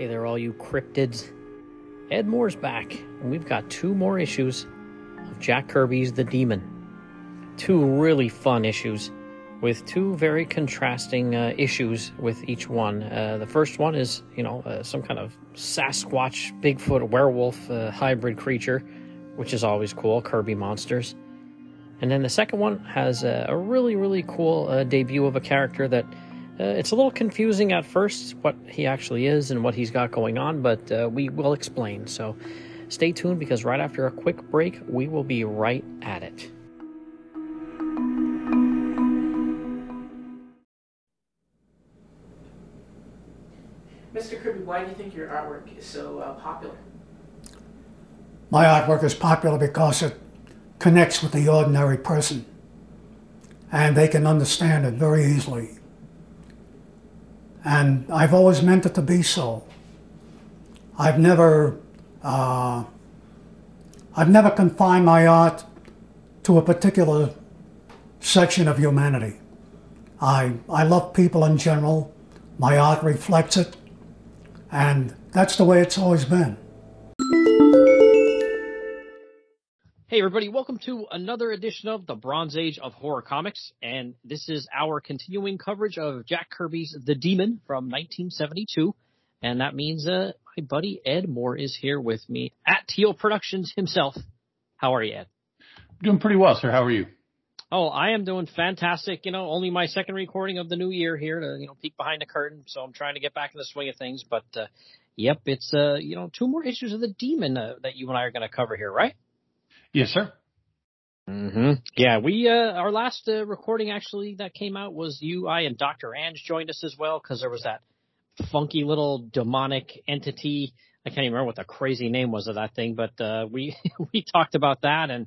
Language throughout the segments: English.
Hey there, all you cryptids. Ed Moore's back, and we've got two more issues of Jack Kirby's The Demon. Two really fun issues with two very contrasting uh, issues with each one. Uh, the first one is, you know, uh, some kind of Sasquatch, Bigfoot, werewolf uh, hybrid creature, which is always cool, Kirby monsters. And then the second one has a, a really, really cool uh, debut of a character that uh, it's a little confusing at first what he actually is and what he's got going on, but uh, we will explain. So stay tuned because right after a quick break, we will be right at it. Mr. Kirby, why do you think your artwork is so uh, popular? My artwork is popular because it connects with the ordinary person and they can understand it very easily. And I've always meant it to be so. I've never, uh, I've never confined my art to a particular section of humanity. I, I love people in general. My art reflects it. And that's the way it's always been. Hey, everybody, welcome to another edition of the Bronze Age of Horror Comics. And this is our continuing coverage of Jack Kirby's The Demon from 1972. And that means uh, my buddy Ed Moore is here with me at Teal Productions himself. How are you, Ed? Doing pretty well, sir. How are you? Oh, I am doing fantastic. You know, only my second recording of the new year here to, you know, peek behind the curtain. So I'm trying to get back in the swing of things. But, uh, yep, it's, uh, you know, two more issues of The Demon uh, that you and I are going to cover here, right? Yes, sir. Mm-hmm. Yeah, we uh, our last uh, recording actually that came out was you, I, and Doctor Ange joined us as well because there was that funky little demonic entity. I can't even remember what the crazy name was of that thing, but uh, we we talked about that and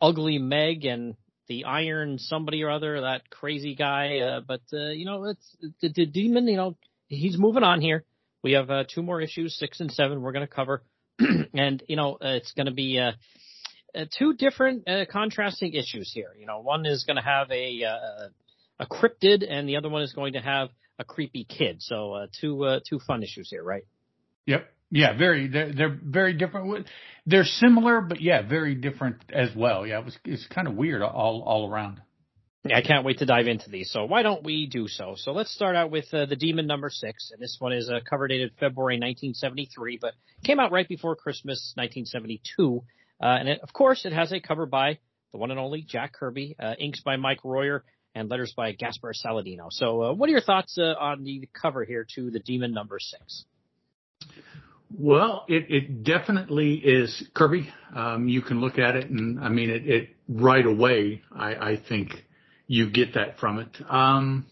Ugly Meg and the Iron somebody or other, that crazy guy. Uh, but uh, you know, it's the, the demon. You know, he's moving on here. We have uh, two more issues, six and seven. We're going to cover, and you know, uh, it's going to be. Uh, uh, two different uh, contrasting issues here. You know, one is going to have a uh, a cryptid, and the other one is going to have a creepy kid. So uh, two uh, two fun issues here, right? Yep. Yeah, very. They're, they're very different. They're similar, but yeah, very different as well. Yeah, it was it's kind of weird all all around. I can't wait to dive into these. So why don't we do so? So let's start out with uh, the Demon number six, and this one is a cover dated February 1973, but came out right before Christmas 1972. Uh, and it, of course, it has a cover by the one and only Jack Kirby, uh, inks by Mike Royer, and letters by Gaspar Saladino. So, uh, what are your thoughts uh, on the cover here to the Demon number six? Well, it, it definitely is Kirby. Um, you can look at it, and I mean, it, it right away. I, I think you get that from it. Um,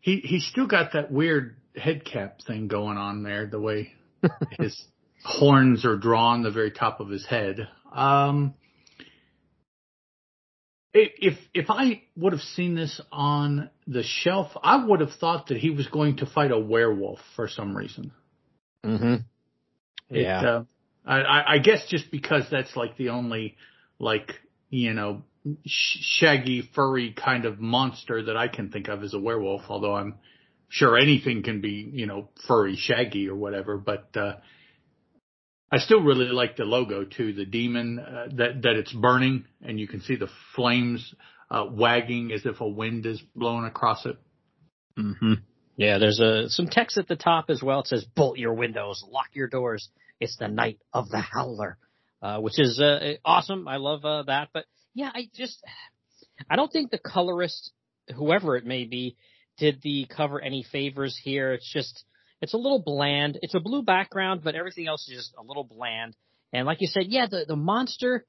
he he's still got that weird head cap thing going on there. The way his horns are drawn the very top of his head. Um, if if I would have seen this on the shelf, I would have thought that he was going to fight a werewolf for some reason. Mm-hmm. Yeah. It, uh, I, I guess just because that's like the only like you know sh- shaggy furry kind of monster that I can think of as a werewolf. Although I'm sure anything can be you know furry, shaggy or whatever. But uh, I still really like the logo too, the demon uh, that that it's burning, and you can see the flames uh, wagging as if a wind is blowing across it. Mm-hmm. Yeah, there's a some text at the top as well. It says, "Bolt your windows, lock your doors. It's the night of the howler," uh, which is uh, awesome. I love uh, that. But yeah, I just I don't think the colorist, whoever it may be, did the cover any favors here. It's just it's a little bland. It's a blue background, but everything else is just a little bland. And like you said, yeah, the the monster.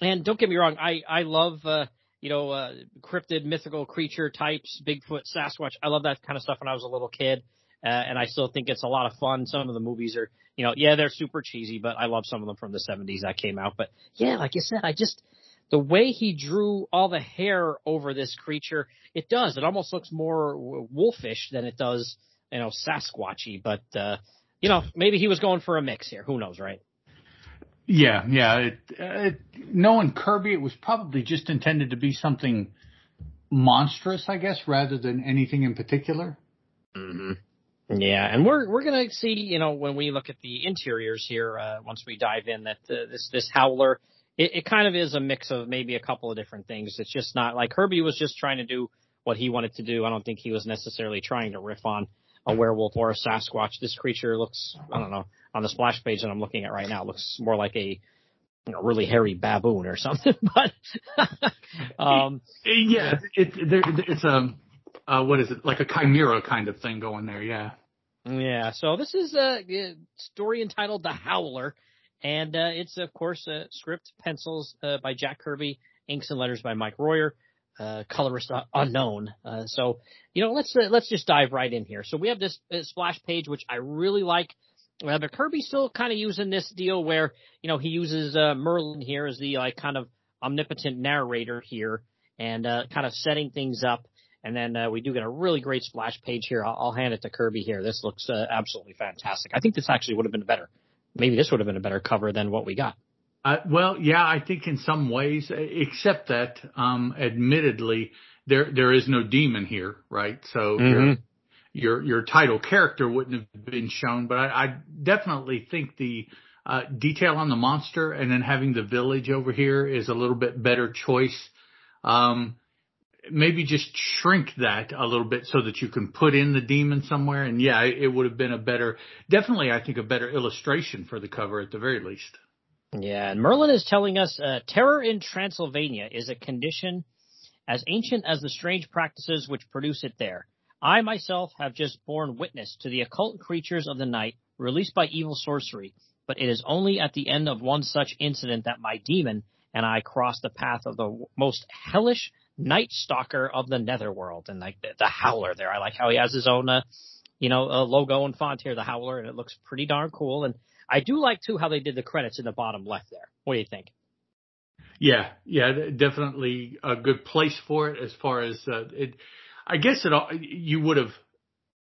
And don't get me wrong, I I love uh, you know uh, cryptid mythical creature types, Bigfoot, Sasquatch. I love that kind of stuff when I was a little kid. Uh, and I still think it's a lot of fun. Some of the movies are, you know, yeah, they're super cheesy, but I love some of them from the 70s that came out. But yeah, like you said, I just, the way he drew all the hair over this creature, it does. It almost looks more wolfish than it does, you know, Sasquatchy, but, uh, you know, maybe he was going for a mix here. Who knows, right? Yeah, yeah. It, it, knowing Kirby, it was probably just intended to be something monstrous, I guess, rather than anything in particular. Mm-hmm. Yeah, and we're we're gonna see, you know, when we look at the interiors here, uh, once we dive in, that uh, this this howler, it, it kind of is a mix of maybe a couple of different things. It's just not like Kirby was just trying to do what he wanted to do. I don't think he was necessarily trying to riff on a werewolf or a Sasquatch. This creature looks, I don't know, on the splash page that I'm looking at right now, it looks more like a you know, really hairy baboon or something. but um, yeah, it's there, it's a uh, what is it like a chimera kind of thing going there? Yeah. Yeah, so this is a, a story entitled The Howler, and uh, it's, of course, a script pencils uh, by Jack Kirby, inks and letters by Mike Royer, uh, colorist unknown. Uh, so, you know, let's uh, let's just dive right in here. So we have this uh, splash page, which I really like. Uh, but Kirby's still kind of using this deal where, you know, he uses uh, Merlin here as the like kind of omnipotent narrator here and uh, kind of setting things up. And then uh, we do get a really great splash page here. I'll, I'll hand it to Kirby here. This looks uh, absolutely fantastic. I think this actually would have been better. Maybe this would have been a better cover than what we got. Uh, well, yeah, I think in some ways, except that, um, admittedly, there there is no demon here, right? So Mm-hmm. your your your title character wouldn't have been shown, but I, I definitely think the uh, detail on the monster and then having the village over here is a little bit better choice. Um, maybe just shrink that a little bit so that you can put in the demon somewhere. And yeah, it would have been a better, definitely, I think, a better illustration for the cover at the very least. Yeah, and Merlin is telling us uh, terror in Transylvania is a condition as ancient as the strange practices which produce it there. I myself have just borne witness to the occult creatures of the night released by evil sorcery, but it is only at the end of one such incident that my demon and I crossed the path of the most hellish night stalker of the netherworld. And like the, the howler there, I like how he has his own, uh, you know, uh, logo and font here, the howler, and it looks pretty darn cool. And I do like too how they did the credits in the bottom left there. What do you think? Yeah, yeah, definitely a good place for it as far as uh, it. I guess it you would have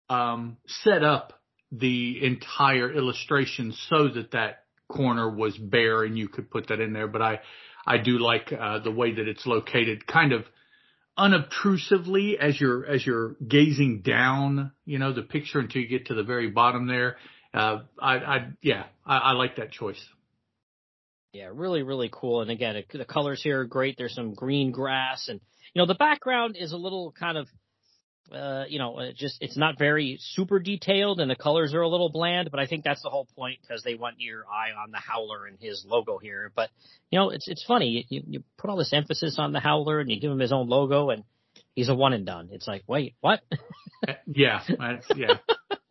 um, set up the entire illustration so that that corner was bare and you could put that in there. But I, I do like uh, the way that it's located, kind of unobtrusively as you're as you're gazing down, you know, the picture until you get to the very bottom there. Uh, I, I yeah, I, I like that choice. Yeah, really, really cool. And again, it, the colors here are great. There's some green grass, and you know the background is a little kind of, uh, you know, it just it's not very super detailed, and the colors are a little bland. But I think that's the whole point because they want your eye on the Howler and his logo here. But you know, it's it's funny. You you put all this emphasis on the Howler, and you give him his own logo, and he's a one and done. It's like, wait, what? yeah, I, yeah.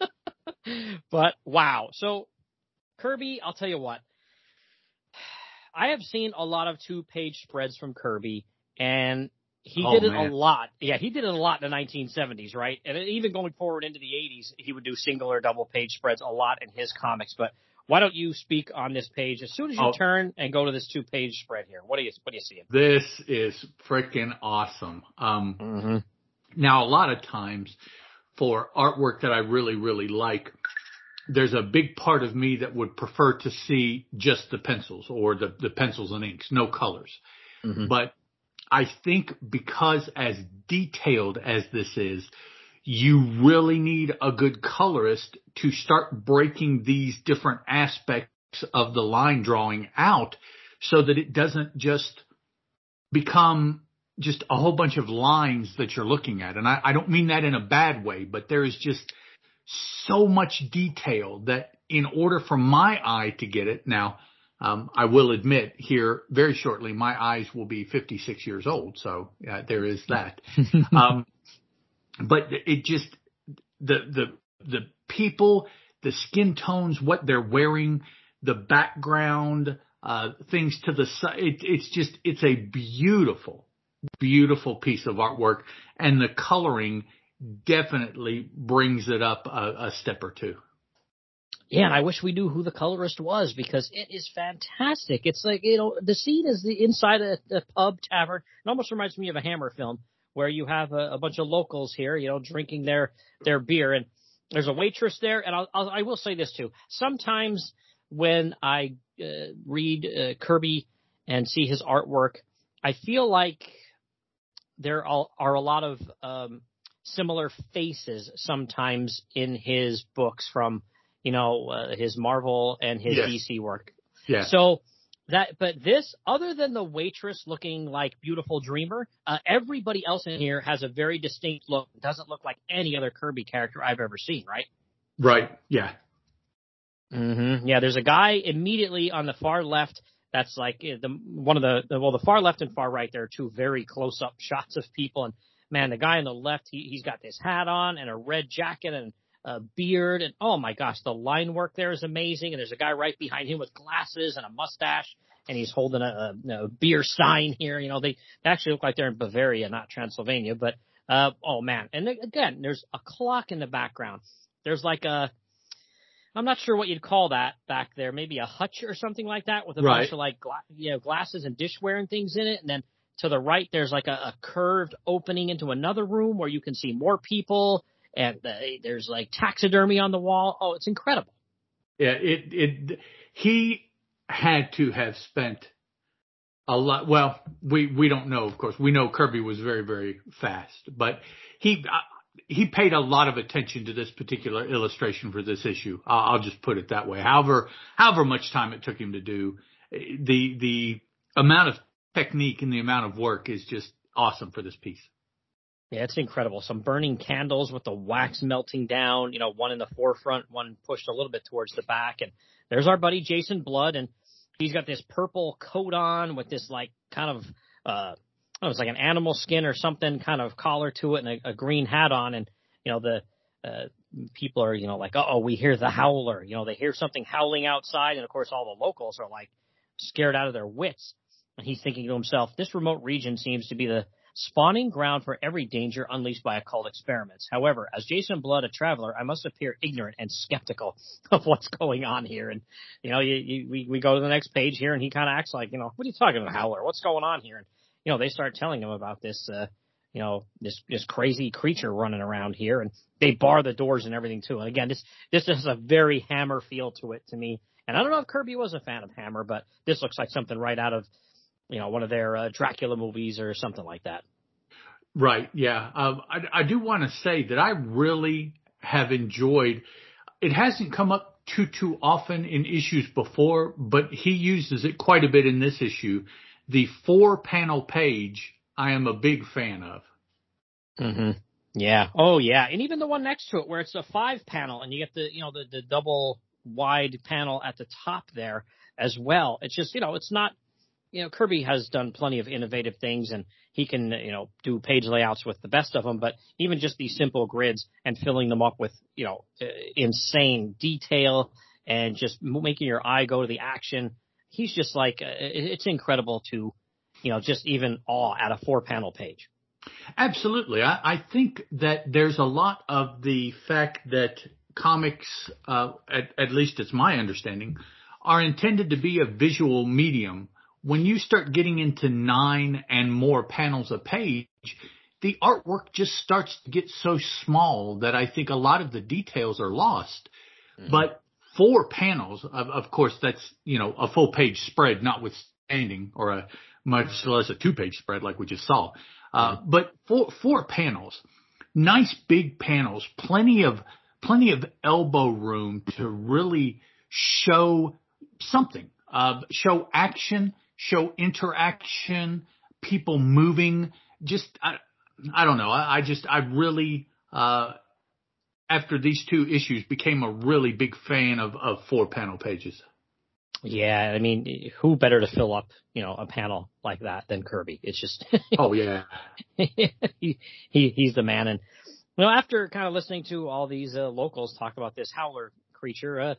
but wow. So Kirby, I'll tell you what. I have seen a lot of two page spreads from Kirby and he Oh, did it man. a lot. Yeah, he did it a lot in the 1970s, right? And even going forward into the 80s, he would do single or double page spreads a lot in his comics. But why don't you speak on this page as soon as you Oh. turn and go to this two page spread here? What do you what do you see? This is freaking awesome. Um, Mm-hmm. Now, a lot of times for artwork that I really, really like, there's a big part of me that would prefer to see just the pencils or the, the pencils and inks, no colors. Mhm. But I think because as detailed as this is, you really need a good colorist to start breaking these different aspects of the line drawing out so that it doesn't just become just a whole bunch of lines that you're looking at. And I, I don't mean that in a bad way, but there is just so much detail that in order for my eye to get it now, um, I will admit here very shortly, my eyes will be 56 years old. So uh, there is that. um, but it just, the, the, the people, the skin tones, what they're wearing, the background, uh, things to the side. It, it's just, it's a beautiful, beautiful piece of artwork and the coloring definitely brings it up a, a step or two. Yeah, and I wish we knew who the colorist was because it is fantastic. It's like, you know, the scene is the inside a, a pub tavern. It almost reminds me of a Hammer film where you have a, a bunch of locals here, you know, drinking their, their beer and there's a waitress there. And I'll, I'll, I will say this too. Sometimes when I uh, read uh, Kirby and see his artwork, I feel like there are, are a lot of, um, similar faces sometimes in his books from, you know, uh, his Marvel and his Yes. DC work. Yeah. So that, but this, other than the waitress looking like beautiful dreamer, uh, everybody else in here has a very distinct look. It doesn't look like any other Kirby character I've ever seen, right? right. Yeah. Mm-hmm. Yeah, there's a guy immediately on the far left. That's like uh, the one of the, the well, the far left and far right. There are two very close up shots of people, and man, the guy on the left, he he's got this hat on and a red jacket and a beard, and oh my gosh, the line work there is amazing. And there's a guy right behind him with glasses and a mustache, and he's holding a, a, a beer stein here. You know, they, they actually look like they're in Bavaria, not Transylvania. But uh, oh man, and again, there's a clock in the background. There's like a I'm not sure what you'd call that back there. Maybe a hutch or something like that with a Right. bunch of like gla- you know glasses and dishware and things in it. And then to the right, there's like a, a curved opening into another room where you can see more people. And uh, there's like taxidermy on the wall. Oh, it's incredible. Yeah, it it he had to have spent a lot. Well, we we don't know, of course. We know Kirby was very very fast, but he he paid a lot of attention to this particular illustration for this issue. I'll, just put it that way. However, however much time it took him to do, the the amount of technique and the amount of work is just awesome for this piece. Yeah, it's incredible. Some burning candles with the wax melting down, you know, one in the forefront, one pushed a little bit towards the back. And there's our buddy Jason Blood, and he's got this purple coat on with this like kind of, uh, I don't like an animal skin or something kind of collar to it and a, a green hat on. And, you know, the, uh, people are, you know, like, oh, we hear the howler. You know, they hear something howling outside. And of course, all the locals are like scared out of their wits. And he's thinking to himself, this remote region seems to be the spawning ground for every danger unleashed by occult experiments. However, as Jason Blood, a traveler, I must appear ignorant and skeptical of what's going on here. And, you know, you, you, we, we go to the next page here and he kind of acts like, you know, what are you talking about, Howler? What's going on here? And, know, they start telling him about this, uh, you know, this, this crazy creature running around here and they bar the doors and everything too. And again, this, this has a very hammer feel to it to me. And I don't know if Kirby was a fan of Hammer, but this looks like something right out of, you know, one of their uh, Dracula movies or something like that. Right. Yeah. Um, I, I do want to say that I really have enjoyed. It hasn't come up too too often in issues before, but he uses it quite a bit in this issue. The four panel page, I am a big fan of. Mm-hmm. Yeah. Oh, yeah. And even the one next to it, where it's a five panel, and you get the you know the the double wide panel at the top there as well. It's just you know it's not you know Kirby has done plenty of innovative things, and he can you know do page layouts with the best of them. But even just these simple grids and filling them up with you know insane detail and just making your eye go to the action. He's just like uh, it's incredible to you know just even awe at a four panel page. Absolutely. I, I think that there's a lot of the fact that comics, uh, at, at least it's my understanding, are intended to be a visual medium. When you start getting into nine and more panels a page, the artwork just starts to get so small that I think a lot of the details are lost. But four panels, of, of course, that's, you know, a full page spread, notwithstanding, or a much less a two page spread like we just saw. Uh, but four, four panels, nice big panels, plenty of, plenty of elbow room to really show something, uh, show action, show interaction, people moving, just, I, I don't know. I, I just, I really, uh, after these two issues became a really big fan of, of four panel pages. Yeah, I mean, who better to fill up, you know, a panel like that than Kirby? It's just, Oh yeah. he, he he's the man. And you know, after kind of listening to all these uh, locals talk about this howler creature, uh,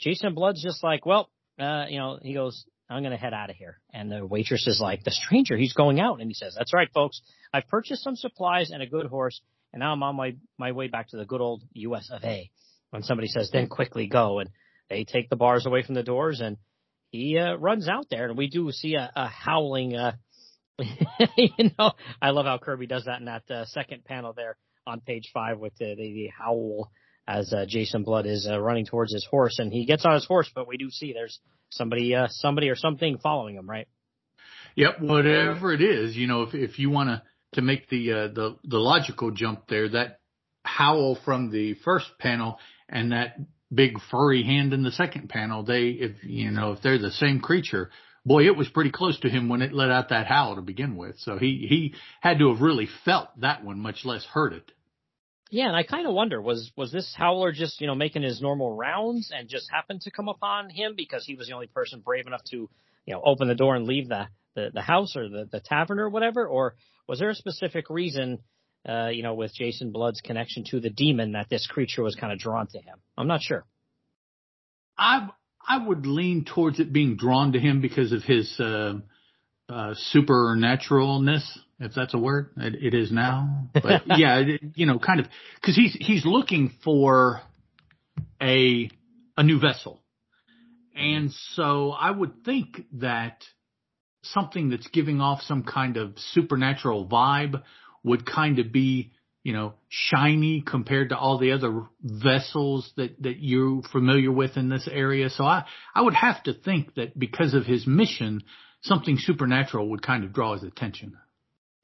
Jason Blood's just like, well, uh, you know, he goes, I'm gonna head out of here. And the waitress is like, the stranger, he's going out, and he says, that's right, folks. I've purchased some supplies and a good horse, and now I'm on my my way back to the good old U.S. of A. When somebody says, then quickly go, and they take the bars away from the doors, and he uh, runs out there, and we do see a, a howling. Uh, you know, I love how Kirby does that in that uh, second panel there on page five with the, the, the howl as uh, Jason Blood is uh, running towards his horse, and he gets on his horse, but we do see there's somebody, uh, somebody or something following him, right? Yep. Whatever it is, you know, if, if you want to to make the uh, the the logical jump there, that howl from the first panel and that big furry hand in the second panel, they if you know if they're the same creature, boy, it was pretty close to him when it let out that howl to begin with. So he he had to have really felt that one, much less heard it. Yeah, and I kind of wonder was was this howler just you know making his normal rounds and just happened to come upon him because he was the only person brave enough to you know open the door and leave the the, the house or the the tavern or whatever, or was there a specific reason? Uh, you know, with Jason Blood's connection to the demon, that this creature was kind of drawn to him. I'm not sure. I I would lean towards it being drawn to him because of his uh, uh, supernaturalness, if that's a word. It, it is now, but yeah, it, you know, kind of because he's he's looking for a a new vessel, and so I would think that something that's giving off some kind of supernatural vibe would kind of be you know, shiny compared to all the other vessels that, that you're familiar with in this area. So I, I would have to think that because of his mission, something supernatural would kind of draw his attention.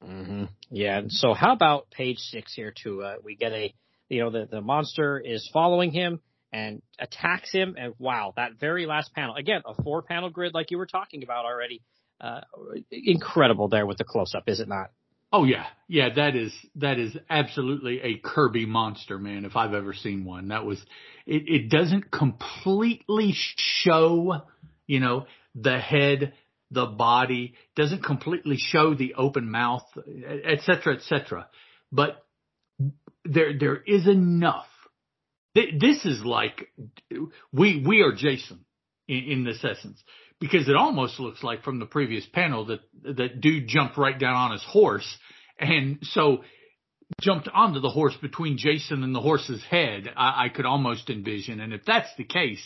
Mm-hmm. Yeah. So how about page six here too? Uh, we get a, you know, the, the monster is following him and attacks him. And wow, that very last panel, again, a four panel grid like you were talking about already. Uh, incredible there with the close up, is it not? Oh yeah, yeah. That is that is absolutely a Kirby monster, man. If I've ever seen one, that was. It, it doesn't completely show, you know, the head, the body doesn't completely show the open mouth, et cetera, et cetera. But there there is enough. This is like we we are Jason in, in this essence because it almost looks like from the previous panel that that dude jumped right down on his horse and so jumped onto the horse between Jason and the horse's head. I, I could almost envision, and if that's the case,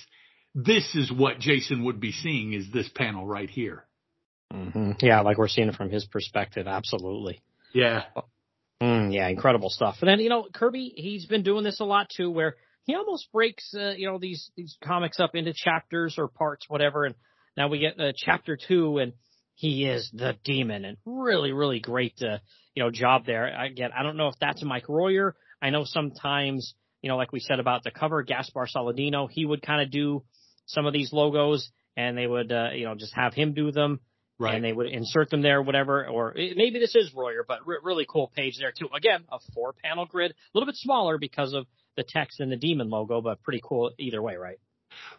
this is what Jason would be seeing is this panel right here. Mm-hmm. Yeah, like we're seeing it from his perspective. Absolutely. Yeah. Mm, yeah, incredible stuff. And then you know Kirby, he's been doing this a lot too, where he almost breaks uh, you know these these comics up into chapters or parts, whatever, and now we get uh, chapter two, and he is the demon, and really, really great, uh, you know, job there. Again, I don't know if that's Mike Royer. I know sometimes, you know, like we said about the cover, Gaspar Saladino, he would kind of do some of these logos, and they would, uh, you know, just have him do them. Right. And they would insert them there, whatever, or maybe this is Royer, but re- really cool page there too. Again, a four panel grid, a little bit smaller because of the text and the demon logo, but pretty cool either way, right?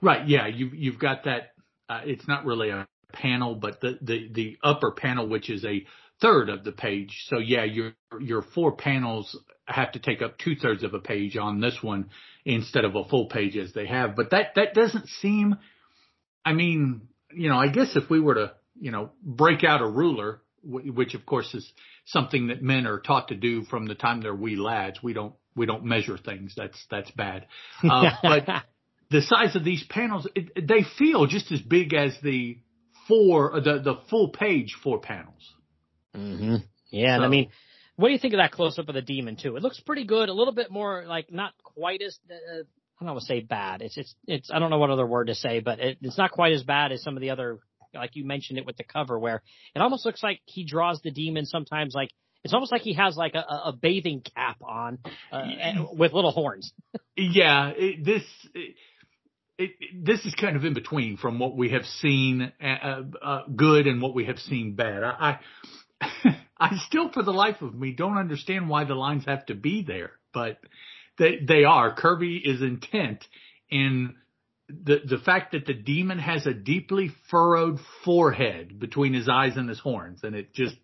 Right. Yeah. You, you've got that uh, it's not really a panel, but the, the, the upper panel, which is a third of the page. So yeah, your, your four panels have to take up two thirds of a page on this one instead of a full page as they have. But that, that doesn't seem, I mean, you know, I guess if we were to, you know, break out a ruler, which of course is something that men are taught to do from the time they're wee lads. We don't, we don't measure things. That's, that's bad. Uh, but the size of these panels, it, they feel just as big as the four, the, the full page four panels. Mm-hmm. Yeah. So, and I mean, what do you think of that close up of the demon too? It looks pretty good. A little bit more like not quite as, uh, I don't want to say bad. It's, it's, it's, I don't know what other word to say, but it, it's not quite as bad as some of the other, like you mentioned it with the cover where it almost looks like he draws the demon sometimes like, it's almost like he has like a, a bathing cap on uh, with little horns. yeah, it, this it, it, this is kind of in between from what we have seen uh, uh, good and what we have seen bad. I, I, I still, for the life of me, don't understand why the lines have to be there, but they they are. Kirby is intent in the the fact that the demon has a deeply furrowed forehead between his eyes and his horns, and it just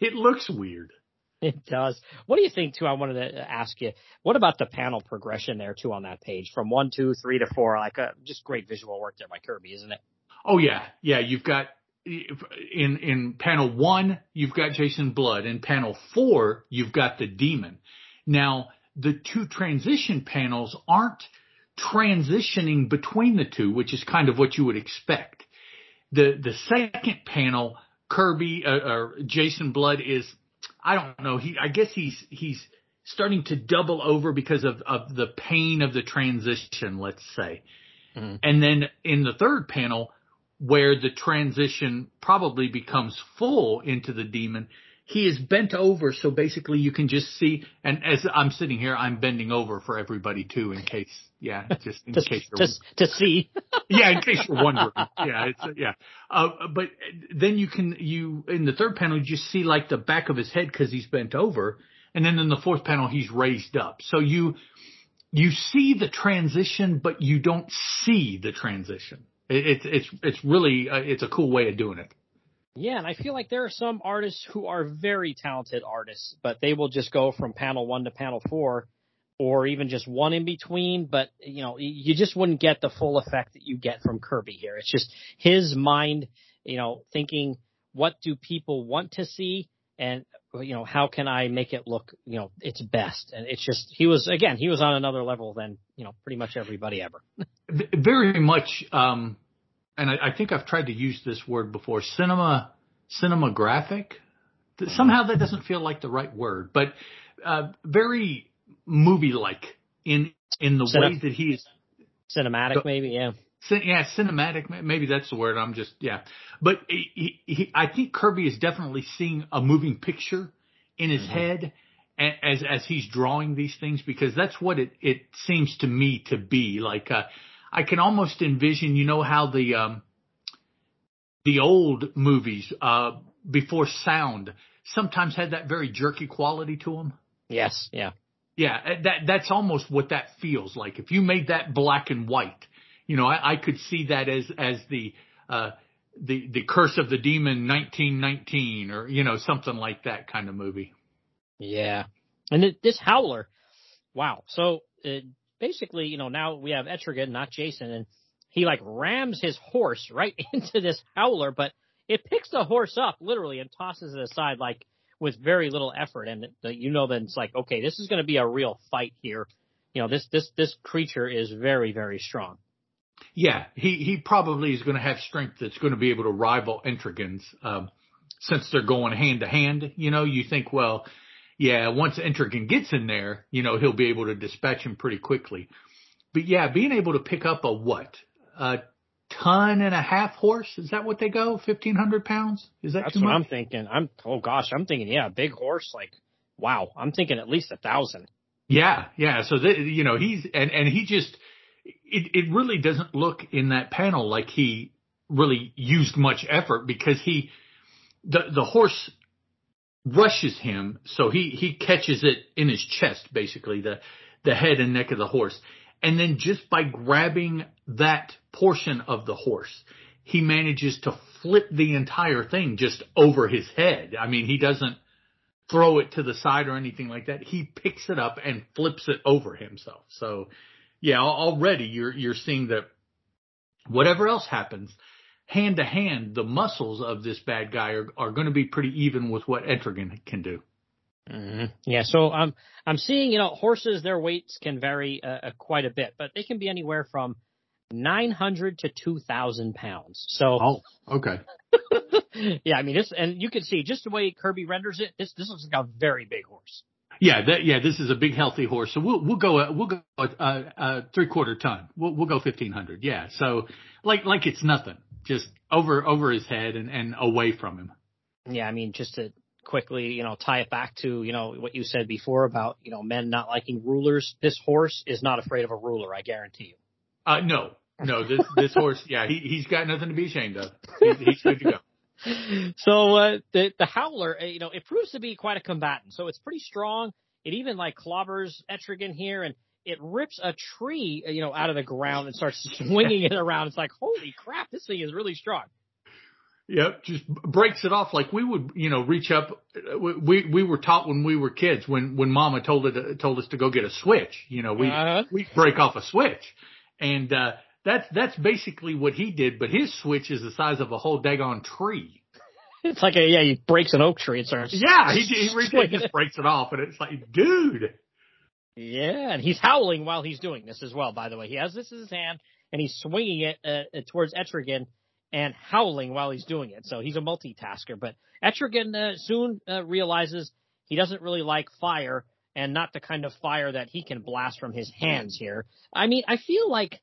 it looks weird. It does. What do you think too? I wanted to ask you. What about the panel progression there too on that page from one, two, three to four? Like uh, just great visual work there by Kirby, isn't it? Oh yeah, yeah. You've got in in panel one, you've got Jason Blood. In panel four, you've got the demon. Now the two transition panels aren't transitioning between the two, which is kind of what you would expect. The the second panel, Kirby uh, or Jason Blood is I don't know. He, I guess he's, he's starting to double over because of, of the pain of the transition, let's say. Mm-hmm. And then in the third panel, where the transition probably becomes full into the demon, he is bent over, so basically you can just see. And as I'm sitting here, I'm bending over for everybody too, in case, yeah, just in to, case to, to see. yeah, in case you're wondering. Yeah, it's yeah. Uh, but then you can you in the third panel you just see like the back of his head because he's bent over, and then in the fourth panel he's raised up. So you you see the transition, but you don't see the transition. It's it, it's it's really uh, it's a cool way of doing it. Yeah, and I feel like there are some artists who are very talented artists, but they will just go from panel one to panel four, or even just one in between. But you know, you just wouldn't get the full effect that you get from Kirby here. It's just his mind, you know, thinking what do people want to see, and you know, how can I make it look, you know, its best? And it's just he was again, he was on another level than you know pretty much everybody ever. Very much. um and I, I think I've tried to use this word before, cinema, cinematographic. Somehow that doesn't feel like the right word, but uh, very movie-like in in the way that he is. Cinematic, maybe, yeah. Cin- Yeah, cinematic. Maybe that's the word. I'm just yeah. But he, he, I think Kirby is definitely seeing a moving picture in his head as as he's drawing these things because that's what it it seems to me to be. Like uh, I can almost envision. You know how the um the old movies uh before sound sometimes had that very jerky quality to them. Yes, yeah. Yeah, uh, that that's almost what that feels like. If you made that black and white, you know, I, I could see that as as the uh the the Curse of the Demon 1919 or you know something like that kind of movie. Yeah. And this Howler, wow. So uh, basically, you know, now we have Etrigan, not Jason, and he like rams his horse right into this Howler, but it picks the horse up literally and tosses it aside like with very little effort. And the, you know, then it's like, okay, this is going to be a real fight here. You know, this this this creature is very very strong. Yeah, he he probably is going to have strength that's going to be able to rival Entrigan's um, since they're going hand to hand. You know, you think, well, yeah, once Entrigan gets in there, you know, he'll be able to dispatch him pretty quickly. But yeah, being able to pick up a what a ton and a half horse is that what they go? Fifteen hundred pounds? Is that That's too what much? I'm thinking. I'm oh gosh, I'm thinking yeah, a big horse like wow. I'm thinking at least a thousand. Yeah, yeah. So that you know he's and and he just it it really doesn't look in that panel like he really used much effort because he the the horse rushes him so he he catches it in his chest basically the the head and neck of the horse and then just by grabbing that portion of the horse he manages to flip the entire thing just over his head i mean he doesn't throw it to the side or anything like that. He picks it up and flips it over himself. So yeah, already you're, you're seeing that whatever else happens, hand to hand, the muscles of this bad guy are, are going to be pretty even with what Etrigan can do. hmm Yeah, so um, I'm seeing, you know, horses, their weights can vary uh, uh, quite a bit, but they can be anywhere from 900 to 2,000 pounds. So, Oh, okay. yeah, I mean, this, and you can see just the way Kirby renders it, this, this looks like a very big horse. Yeah, that, yeah, this is a big healthy horse. So we'll, we'll go, uh, we'll go, uh, uh, three quarter ton. We'll, we'll go 1500. Yeah. So like, like it's nothing, just over, over his head and, and away from him. Yeah, I mean, just to quickly, you know, tie it back to, you know, what you said before about, you know, men not liking rulers. This horse is not afraid of a ruler, I guarantee you. Uh, no, no, this, this horse, yeah, he, he's got nothing to be ashamed of. He's, he's good to go. so uh, the the howler, uh, you know, it proves to be quite a combatant. So it's pretty strong. It even like clobbers Etrigan here, and it rips a tree, uh, you know, out of the ground and starts swinging it around. It's like, holy crap, this thing is really strong. Yep, just breaks it off like we would, you know, reach up. We we were taught when we were kids when when Mama told it told us to go get a switch. You know, we Uh-huh. we break off a switch, and uh, that's that's basically what he did. But his switch is the size of a whole daggone tree. It's like a yeah, he breaks an oak tree and starts. Yeah, he he, he just breaks it off, and it's like, dude. Yeah, and he's howling while he's doing this as well. By the way, he has this in his hand and he's swinging it uh, uh, towards Etrigan and howling while he's doing it. So he's a multitasker. But Etrigan uh, soon uh, realizes he doesn't really like fire and not the kind of fire that he can blast from his hands here. I mean, I feel like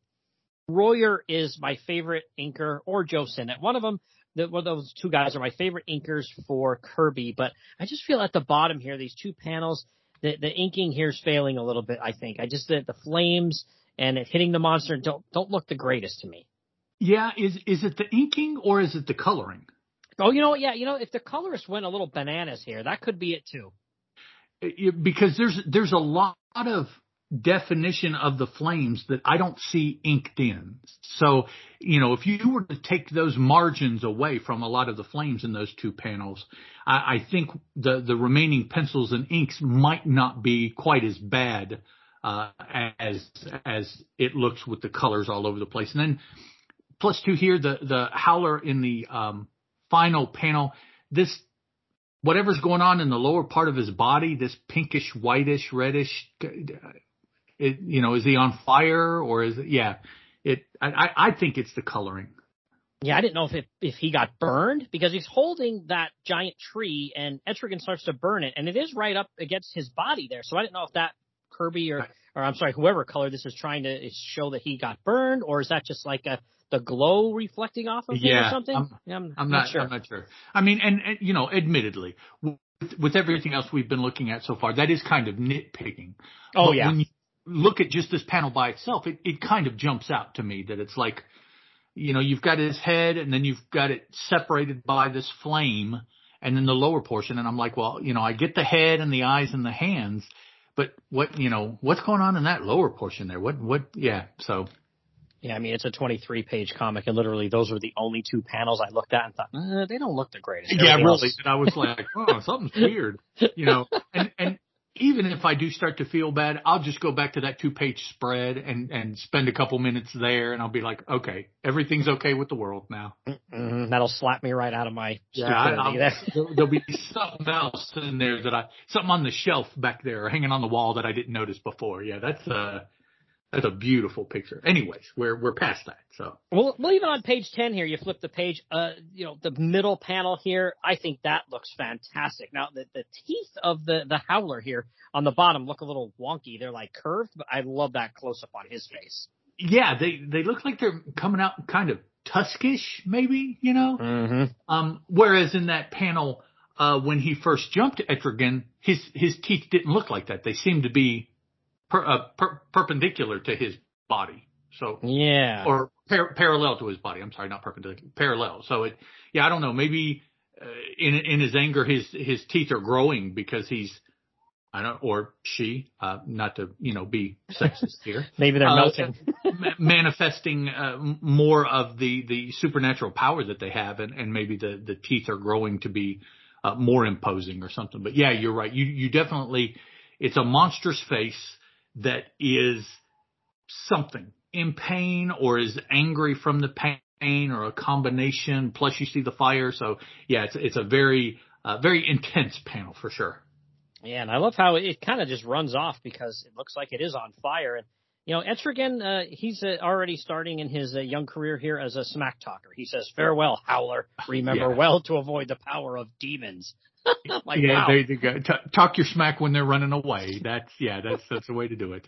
Royer is my favorite inker or Joe Sinnott, one of them. the, well, those two guys are my favorite inkers for Kirby, but I just feel at the bottom here, these two panels, the, the inking here is failing a little bit, I think. I just, the, the flames and it hitting the monster don't, don't look the greatest to me. Yeah. Is, is it the inking or is it the coloring? Oh, you know what? Yeah. You know, if the colorist went a little bananas here, that could be it too. Uh, because there's, there's a lot of definition of the flames that I don't see inked in. So, you know, if you were to take those margins away from a lot of the flames in those two panels, I, I think the, the remaining pencils and inks might not be quite as bad, uh, as, as it looks with the colors all over the place. And then plus two here, the, the howler in the, um, final panel, this whatever's going on in the lower part of his body, this pinkish, whitish, reddish, it, you know, is he on fire or is it, yeah, it, I, I think it's the coloring. Yeah, I didn't know if it, if he got burned because he's holding that giant tree and Etrigan starts to burn it and it is right up against his body there. So I didn't know if that Kirby or, or I'm sorry, whoever color this is trying to show that he got burned or is that just like a, the glow reflecting off of yeah, him or something? I'm, yeah, I'm, I'm not, not, sure. I'm not sure. I mean, and, and you know, admittedly, with, with, everything else we've been looking at so far, that is kind of nitpicking. Oh but yeah. When you look at just this panel by itself, it, it kind of jumps out to me that it's like, you know, you've got his head and then you've got it separated by this flame and then the lower portion. And I'm like, well, you know, I get the head and the eyes and the hands, but what, you know, what's going on in that lower portion there? What, what, yeah. So. Yeah, I mean, it's a 23 page comic and literally those were the only two panels I looked at and thought, eh, they don't look the greatest. Everything yeah, really. And I was like, oh, something's weird, you know, and, and, even if I do start to feel bad, I'll just go back to that two page spread and, and spend a couple minutes there and I'll be like, okay, everything's okay with the world now. Mm-hmm. That'll slap me right out of my yeah, I, there'll be something else in there that I, something on the shelf back there or hanging on the wall that I didn't notice before. Yeah, that's, uh, that's a beautiful picture. Anyways, we're we're past that. So well, well, even on page ten here, you flip the page. Uh, you know, the middle panel here, I think that looks fantastic. Now, the the teeth of the the howler here on the bottom look a little wonky. They're like curved, but I love that close up on his face. Yeah, they they look like they're coming out kind of tuskish, maybe. You know. Mm-hmm. Um, whereas in that panel, uh, when he first jumped Etrigan, his his teeth didn't look like that. They seemed to be per, uh, per, perpendicular to his body. So yeah, or par- parallel to his body. I'm sorry, not perpendicular, parallel. So it, yeah, I don't know. Maybe uh, in in his anger, his his teeth are growing because he's, I don't, or she, uh, not to you know be sexist here. maybe they're uh, melting, manifesting uh, more of the the supernatural power that they have, and and maybe the the teeth are growing to be uh, more imposing or something. But yeah, you're right. You you definitely, it's a monstrous face that is something in pain or is angry from the pain or a combination. Plus you see the fire. So yeah, it's, it's a very, uh, very intense panel for sure. Yeah. And I love how it kind of just runs off because it looks like it is on fire. And, you know, Etrigan, uh, he's uh, already starting in his uh, young career here as a smack talker. He says, farewell, Howler. Remember yeah. well to avoid the power of demons. Like, yeah, wow. they, they go, t- talk your smack when they're running away. That's yeah, that's that's the way to do it.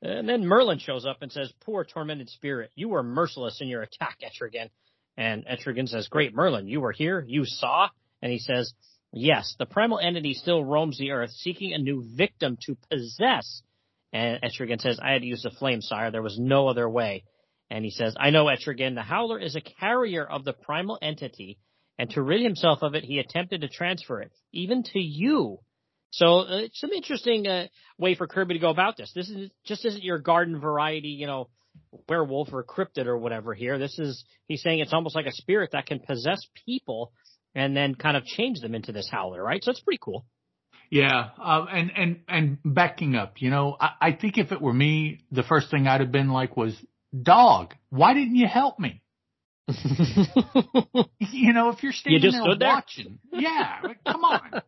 And then Merlin shows up and says, "Poor tormented spirit, you were merciless in your attack, Etrigan." And Etrigan says, "Great Merlin, you were here, you saw." And he says, "Yes, the primal entity still roams the earth, seeking a new victim to possess." And Etrigan says, "I had to use the flame, sire. There was no other way." And he says, "I know, Etrigan. The Howler is a carrier of the primal entity." And to rid himself of it, he attempted to transfer it, even to you. So uh, it's some interesting uh, way for Kirby to go about this. This is just isn't your garden variety, you know, werewolf or cryptid or whatever. Here, this is he's saying it's almost like a spirit that can possess people and then kind of change them into this howler, right? So it's pretty cool. Yeah, uh, and and and backing up, you know, I, I think if it were me, the first thing I'd have been like was, "Dog, why didn't you help me?" you know, if you're standing you there there? watching, yeah, come on.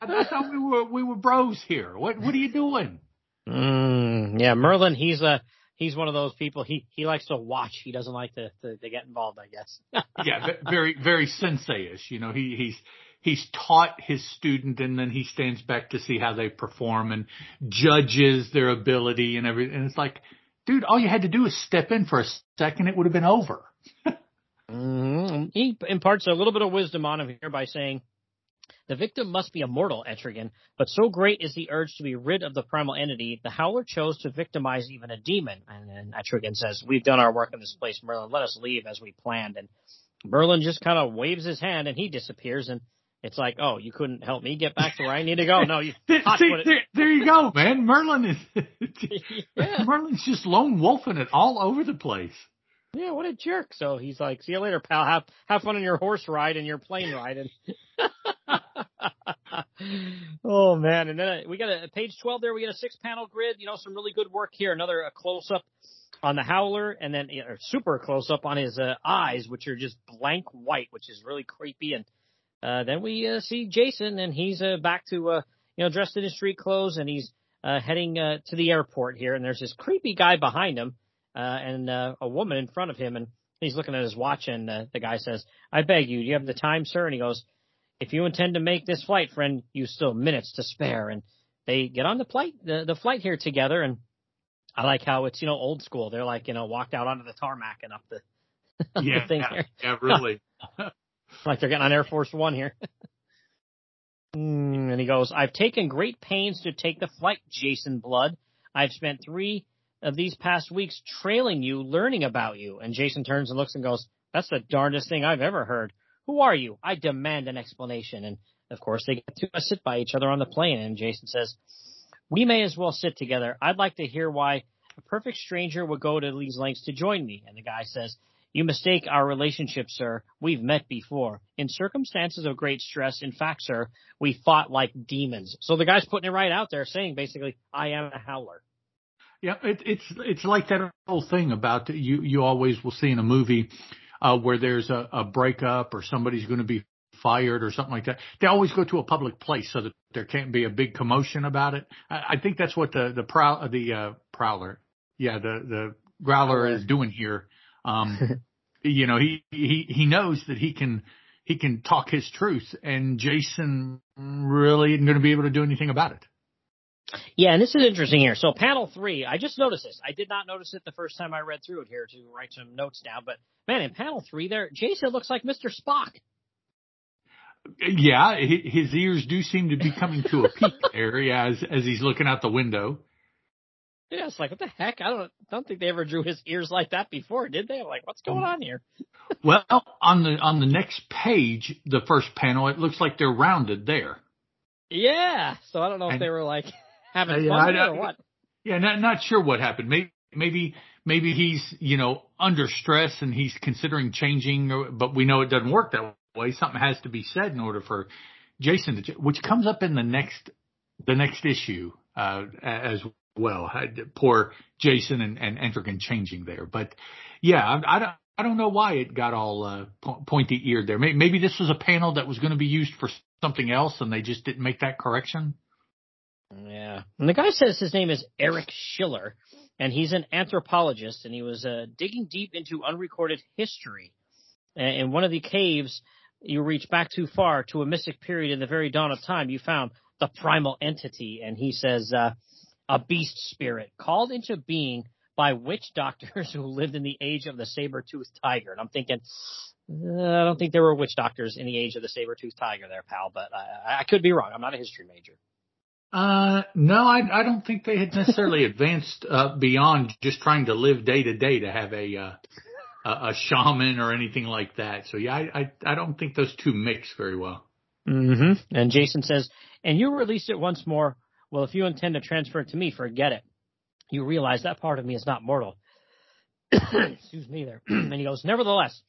I thought we were we were bros here. What what are you doing? Mm, yeah, Merlin, he's a he's one of those people. He he likes to watch. He doesn't like to to, to get involved. I guess. yeah, very very sensei-ish. You know, he he's he's taught his student, and then he stands back to see how they perform and judges their ability and everything. And it's like, dude, all you had to do is step in for a second. It would have been over. Mm-hmm. He imparts a little bit of wisdom on him here by saying, the victim must be a mortal, Etrigan, but so great is the urge to be rid of the primal entity, the Howler chose to victimize even a demon. And then Etrigan says, we've done our work in this place, Merlin. Let us leave as we planned. And Merlin just kind of waves his hand and he disappears. And it's like, oh, you couldn't help me get back to where I need to go. No, you. See, there, there, you go, man. Merlin is yeah. Merlin's just lone wolfing it all over the place. Yeah, what a jerk. So he's like, see you later, pal. Have have fun on your horse ride and your plane ride. And oh man, and then uh, we got a page twelve there. We got a six panel grid. You know, some really good work here. Another close up on the howler, and then know, super close up on his uh, eyes, which are just blank white, which is really creepy. And uh, then we uh, see Jason, and he's uh, back to uh, you know dressed in his street clothes, and he's uh, heading uh, to the airport here. And there's this creepy guy behind him uh, and uh, a woman in front of him, and he's looking at his watch, and uh, the guy says, "I beg you, do you have the time, sir?" And he goes, "If you intend to make this flight, friend, you still minutes to spare." And they get on the flight, the, the flight here together, and I like how it's you know old school. They're like you know walked out onto the tarmac and up the, yeah, the thing yeah, here. yeah, really. like they're getting on Air Force One here. mm, and he goes, "I've taken great pains to take the flight, Jason Blood. I've spent three of these past weeks trailing you, learning about you. And Jason turns and looks and goes, that's the darndest thing I've ever heard. Who are you? I demand an explanation. And of course they get to sit by each other on the plane and Jason says, we may as well sit together. I'd like to hear why a perfect stranger would go to these lengths to join me. And the guy says, you mistake our relationship, sir. We've met before. In circumstances of great stress, in fact, sir, we fought like demons. So the guy's putting it right out there saying basically, I am a howler. Yeah, it, it's it's like that whole thing about you. You always will see in a movie uh, where there's a, a breakup or somebody's going to be fired or something like that. They always go to a public place so that there can't be a big commotion about it. I, I think that's what the the prow the uh, prowler, yeah, the the growler is doing here. Um, you know, he he he knows that he can he can talk his truth, and Jason really isn't going to be able to do anything about it. Yeah, and this is interesting here. So panel three, I just noticed this. I did not notice it the first time I read through it here to write some notes down. But man, in panel three, there, Jason looks like Mr. Spock. Yeah, his ears do seem to be coming to a peak there, yeah, as as he's looking out the window. Yeah, it's like what the heck? I don't don't think they ever drew his ears like that before, did they? I'm like, what's going on here? well, on the on the next page, the first panel, it looks like they're rounded there. Yeah, so I don't know and, if they were like having uh, fun I, or what? Yeah, not not sure what happened. Maybe maybe maybe he's you know under stress and he's considering changing, but we know it doesn't work that way. Something has to be said in order for Jason to, which comes up in the next the next issue uh, as well. Poor Jason and and Etrigan changing there, but yeah, I, I don't. I don't know why it got all uh, pointy eared there. Maybe, maybe this was a panel that was going to be used for something else and they just didn't make that correction. Yeah. And the guy says his name is Eric Schiller, and he's an anthropologist, and he was uh, digging deep into unrecorded history. in one of the caves, you reach back too far to a mystic period in the very dawn of time. You found the primal entity, and he says uh, a beast spirit called into being by witch doctors who lived in the age of the saber-toothed tiger. And I'm thinking, uh, I don't think there were witch doctors in the age of the saber-toothed tiger there, pal, but I, I could be wrong. I'm not a history major. Uh, no, I, I don't think they had necessarily advanced uh, beyond just trying to live day to day to have a, uh, a shaman or anything like that. So yeah, I I, I don't think those two mix very well. Mm-hmm. And Jason says, and you released it once more. Well, if you intend to transfer it to me, forget it. You realize that part of me is not mortal. Excuse me there. and he goes, nevertheless,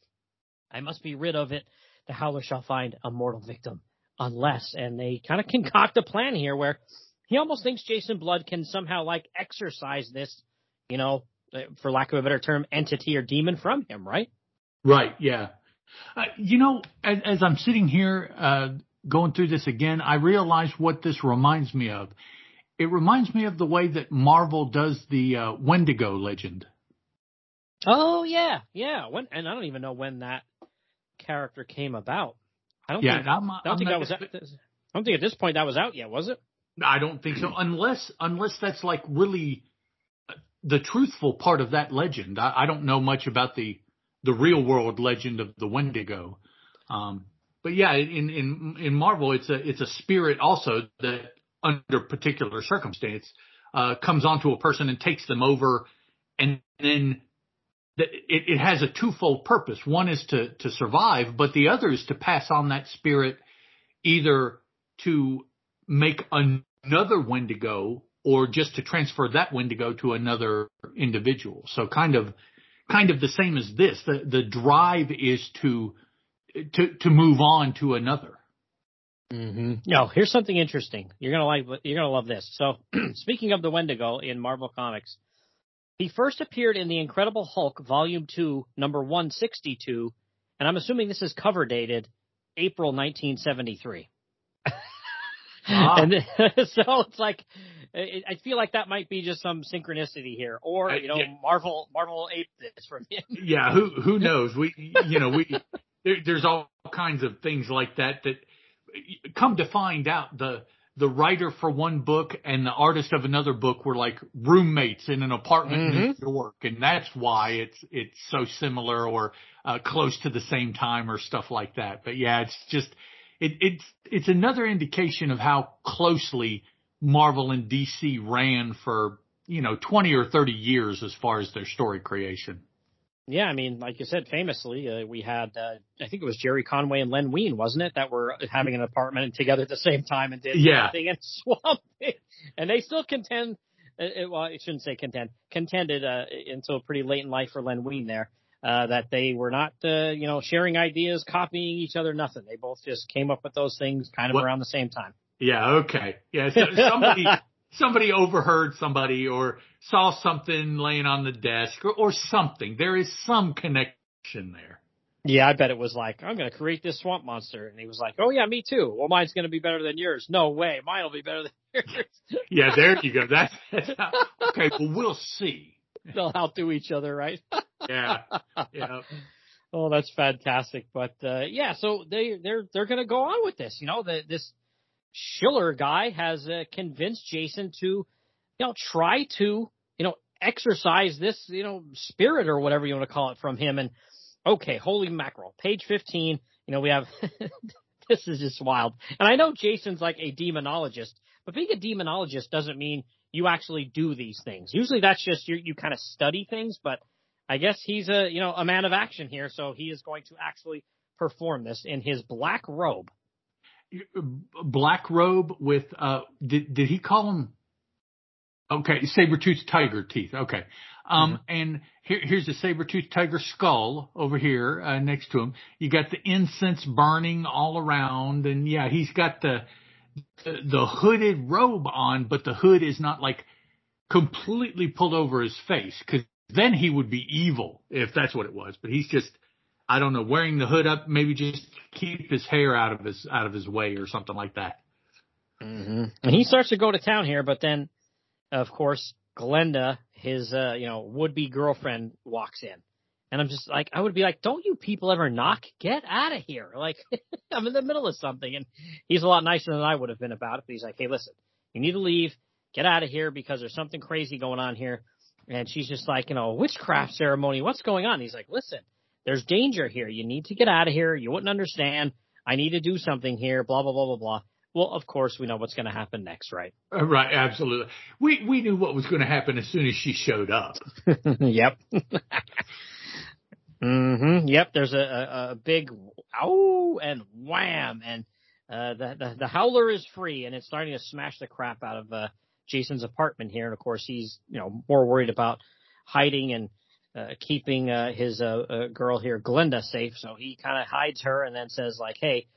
I must be rid of it. The howler shall find a mortal victim unless, and they kind of concoct a plan here where he almost thinks Jason Blood can somehow like exercise this, you know, for lack of a better term, entity or demon from him, right? Right. Yeah. Uh, you know, as, as, I'm sitting here uh, going through this again, I realize what this reminds me of. It reminds me of the way that Marvel does the uh, Wendigo legend. Oh yeah, yeah. When and I don't even know when that character came about. I don't yeah, think, I'm, I don't I'm think that was. Out, I don't think at this point that was out yet, was it? I don't think so. Unless unless that's like really uh, the truthful part of that legend. I, I don't know much about the the real world legend of the Wendigo. Um, but yeah, in, in, in Marvel, it's a, it's a spirit also that under particular circumstance, uh, comes onto a person and takes them over and then the, it, it has a twofold purpose. One is to, to survive, but the other is to pass on that spirit either to make another Wendigo or just to transfer that Wendigo to another individual. So kind of, kind of the same as this. The, the drive is to, to, to move on to another. Mm-hmm. No, here's something interesting. You're gonna like, you're gonna love this. So, speaking of the Wendigo in Marvel Comics, he first appeared in the Incredible Hulk Volume Two, Number 162, and I'm assuming this is cover dated April 1973. Ah. and so it's like I feel like that might be just some synchronicity here, or you know, yeah. Marvel Marvel aped this from him. yeah, who who knows? We you know we there, there's all kinds of things like that that come to find out the the writer for one book and the artist of another book were like roommates in an apartment mm-hmm. in New York, and that's why it's it's so similar or uh, close to the same time or stuff like that. But yeah, it's just it, it's it's another indication of how closely Marvel and DC ran for you know twenty or thirty years as far as their story creation. Yeah, I mean, like you said, famously, uh, we had, uh, I think it was Gerry Conway and Len Wein, wasn't it, that were having an apartment together at the same time and did yeah. everything in Swamp And they still contend, uh, uh, well, I shouldn't say contend, contended, uh, until pretty late in life for Len Wein there, uh, that they were not, uh, you know, sharing ideas, copying each other, nothing. They both just came up with those things kind of what? around the same time. Yeah, okay. Yeah, so somebody, somebody overheard somebody or saw something laying on the desk or, or something. There is some connection there. Yeah, I bet it was like, I'm going to create this swamp monster. And he was like, oh yeah, me too. Well, mine's going to be better than yours. No way. Mine will be better than yours. yeah, there you go. That's, that's how, okay. Well, we'll see. They'll outdo each other, right? yeah. Yeah. Oh, that's fantastic. But, uh, yeah, so they, they're, they're going to go on with this, you know, the, this, Schiller guy has uh, convinced Jason to, you know, try to, you know, exercise this, you know, spirit or whatever you want to call it from him. And okay, holy mackerel, page 15, you know, we have, this is just wild. And I know Jason's like a demonologist, but being a demonologist doesn't mean you actually do these things. Usually that's just you, you kind of study things, but I guess he's a, you know, a man of action here. So he is going to actually perform this in his black robe black robe with uh did did he call him? Okay saber tooth tiger teeth okay. Um mm-hmm. and here, here's a saber tooth tiger skull over here uh, next to him. You got the incense burning all around and yeah he's got the, the the hooded robe on but the hood is not like completely pulled over his face because then he would be evil if that's what it was but he's just I don't know, wearing the hood up, maybe just keep his hair out of his out of his way or something like that. Mm-hmm. And he starts to go to town here, but then, of course, Glenda, his uh, you know would be girlfriend, walks in, and I'm just like, I would be like, don't you people ever knock? Get out of here! Like I'm in the middle of something, and he's a lot nicer than I would have been about it. But he's like, hey, listen, you need to leave, get out of here because there's something crazy going on here. And she's just like, you know, witchcraft ceremony. What's going on? He's like, listen, there's danger here. You need to get out of here. You wouldn't understand. I need to do something here. Blah blah blah blah blah. Well, of course, we know what's going to happen next, right? Uh, right, absolutely. We we knew what was going to happen as soon as she showed up. yep. mhm. Yep. There's a, a, a big ow and wham, and uh, the, the the howler is free, and it's starting to smash the crap out of uh, Jason's apartment here. And of course, he's you know more worried about hiding and uh, keeping uh, his uh, uh, girl here, Glenda, safe. So he kind of hides her and then says like, "Hey,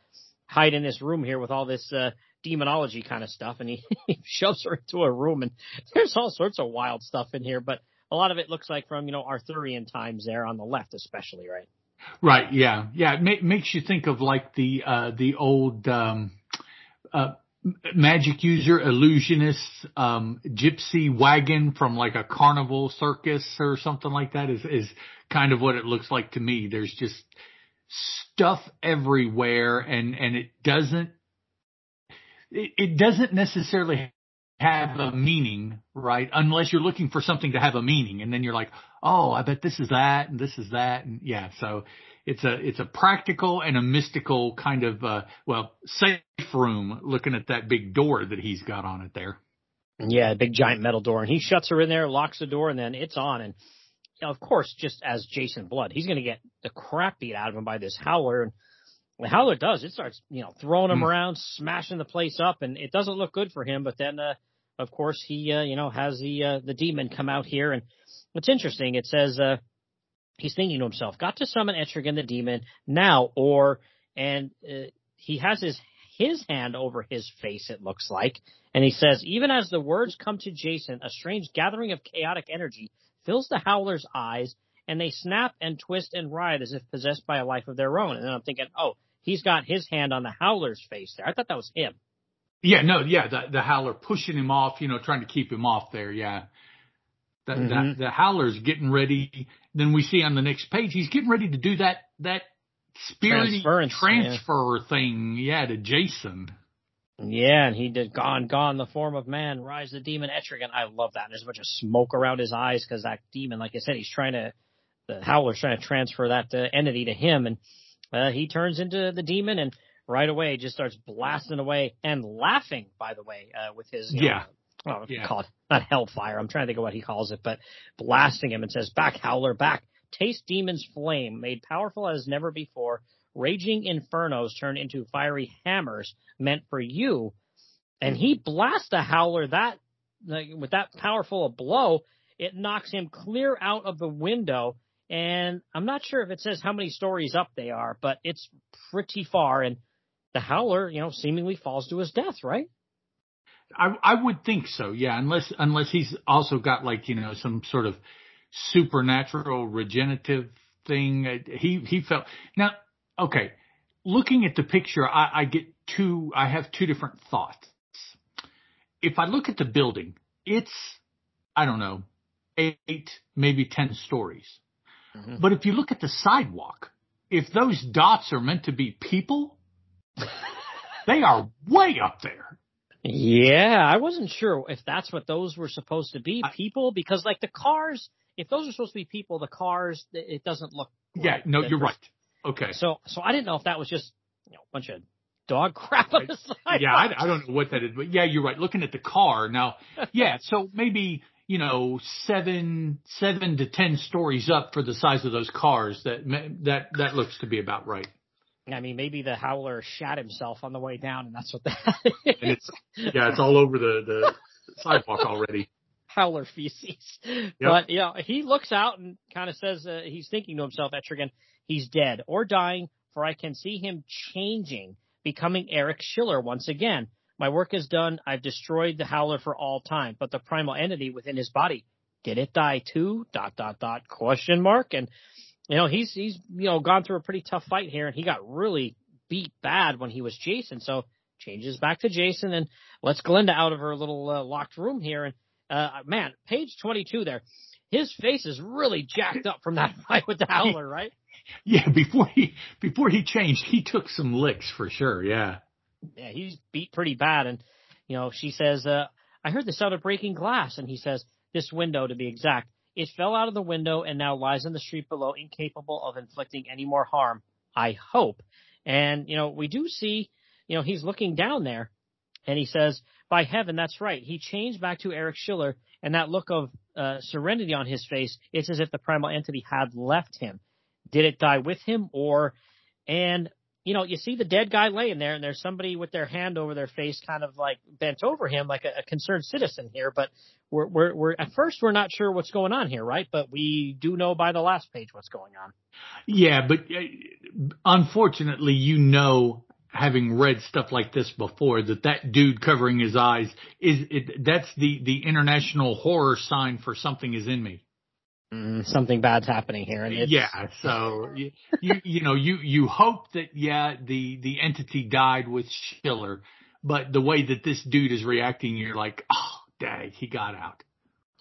hide in this room here with all this uh, demonology kind of stuff." And he, he shoves her into a room, and there's all sorts of wild stuff in here, but a lot of it looks like from you know Arthurian times there on the left, especially, right? Right. Yeah. Yeah. It ma- makes you think of like the uh, the old. Um, uh, magic user, illusionist, um, gypsy wagon from like a carnival circus or something like that is, is kind of what it looks like to me. There's just stuff everywhere and, and it doesn't, it, it doesn't necessarily have a meaning, right? Unless you're looking for something to have a meaning and then you're like, oh, I bet this is that and this is that. And yeah, so it's a, it's a practical and a mystical kind of, uh, well, safe room looking at that big door that he's got on it there. Yeah, a big giant metal door and he shuts her in there, locks the door and then it's on. And of course, just as Jason Blood, he's going to get the crap beat out of him by this howler. And the howler does, it starts, you know, throwing him mm. around, smashing the place up and it doesn't look good for him. But then, uh, of course, he, uh, you know, has the, uh, the demon come out here and what's interesting, it says, uh, he's thinking to himself, got to summon Etrigan the demon now, or, and uh, he has his, his hand over his face, it looks like. And he says, even as the words come to Jason, a strange gathering of chaotic energy fills the Howler's eyes, and they snap and twist and writhe as if possessed by a life of their own. And then I'm thinking, oh, he's got his hand on the Howler's face there. I thought that was him. Yeah, no, yeah, the, the Howler pushing him off, you know, trying to keep him off there. Yeah. The, mm-hmm. the, the Howler's getting ready. Then we see on the next page, he's getting ready to do that, that spirit transfer yeah. thing. Yeah, to Jason. Yeah, and he did gone, gone the form of man, rise the demon Etrigan. I love that. And there's a bunch of smoke around his eyes because that demon, like I said, he's trying to, the Howler's trying to transfer that uh, entity to him, and uh, he turns into the demon and right away just starts blasting away and laughing. By the way, uh, with his yeah. Know, oh, yeah. call it not hellfire. I'm trying to think of what he calls it, but blasting him and says, "Back, Howler, back! Taste demon's flame, made powerful as never before raging infernos turn into fiery hammers meant for you. And he blasts the howler that like, with that powerful a blow, it knocks him clear out of the window. And I'm not sure if it says how many stories up they are, but it's pretty far. And the howler, you know, seemingly falls to his death, right? I, I would think so, yeah. Unless unless he's also got like you know some sort of supernatural regenerative thing. He he felt now okay, looking at the picture, I, I get two, I have two different thoughts. If I look at the building, it's, I don't know, eight, maybe 10 stories. Mm-hmm. But if you look at the sidewalk, if those dots are meant to be people, they are way up there. Yeah, I wasn't sure if that's what those were supposed to be, people, because like the cars, if those are supposed to be people, the cars, it doesn't look. Yeah, no, you're right. Okay. So, so I didn't know if that was just, you know, a bunch of dog crap on the side. Yeah, I, I don't know what that is, but yeah, you're right. Looking at the car now, yeah, so maybe, you know, seven, seven to ten stories up for the size of those cars. That, that, that looks to be about right. I mean, maybe the howler shat himself on the way down, and that's what that is. And it's, yeah, it's all over the, the sidewalk already. Howler feces. Yep. But, you know, he looks out and kind of says, uh, he's thinking to himself, Etrigan, He's dead or dying, for I can see him changing, becoming Eric Schiller once again. My work is done. I've destroyed the Howler for all time, but the primal entity within his body, did it die too? Dot, dot, dot, question mark. And, you know, he's, he's, you know, gone through a pretty tough fight here and he got really beat bad when he was Jason. So changes back to Jason and lets Glenda out of her little uh, locked room here. And, uh, man, page 22 there, his face is really jacked up from that fight with the Howler, right? Yeah, before he before he changed, he took some licks for sure. Yeah. Yeah, he's beat pretty bad, and you know she says, uh, "I heard the sound of breaking glass," and he says, "This window, to be exact, it fell out of the window and now lies in the street below, incapable of inflicting any more harm. I hope." And you know we do see, you know, he's looking down there, and he says, "By heaven, that's right." He changed back to Eric Schiller, and that look of uh, serenity on his face, it's as if the primal entity had left him. Did it die with him or, and, you know, you see the dead guy laying there and there's somebody with their hand over their face kind of like bent over him like a, a concerned citizen here, but we're, we're, we're, at first we're not sure what's going on here, right? But we do know by the last page what's going on. Yeah, but uh, unfortunately, you know, having read stuff like this before that that dude covering his eyes is it, that's the the international horror sign for something is in me mm, something bad's happening here. And yeah, so you, you, you know you you hope that yeah the the entity died with Schiller, but the way that this dude is reacting, you're like, oh, dang, he got out.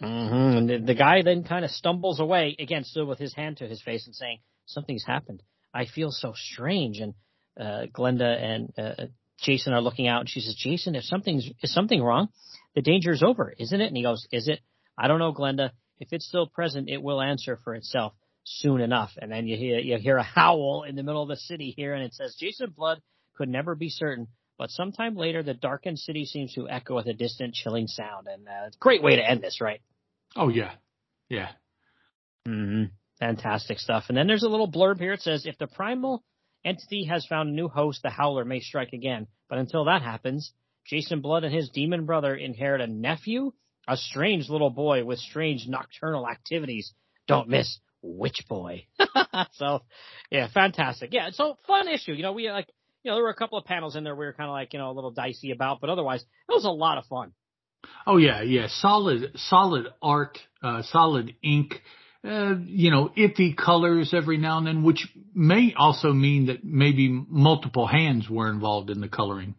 Mm-hmm. And the, the guy then kind of stumbles away again, still with his hand to his face and saying, "Something's happened. I feel so strange." And uh, Glenda and uh, Jason are looking out, and she says, "Jason, if something's is something wrong, the danger is over, isn't it?" And he goes, "Is it?" I don't know, Glenda If it's still present, it will answer for itself soon enough. And then you hear, you hear a howl in the middle of the city here and it says, Jason Blood could never be certain, but sometime later the darkened city seems to echo with a distant chilling sound. And uh, it's a great way to end this, right? Oh yeah. Yeah. Mm-hmm. Fantastic stuff. And then there's a little blurb here. It says, if the primal entity has found a new host, the Howler may strike again. But until that happens, Jason Blood and his demon brother inherit a nephew, a strange little boy with strange nocturnal activities. Don't miss Witch Boy. so, yeah, fantastic. Yeah, so fun issue. You know, we like, you know, there were a couple of panels in there we were kind of like, you know, a little dicey about, but otherwise, it was a lot of fun. Oh yeah, yeah, solid, solid art, uh, solid ink. Uh, you know, iffy colors every now and then, which may also mean that maybe multiple hands were involved in the coloring.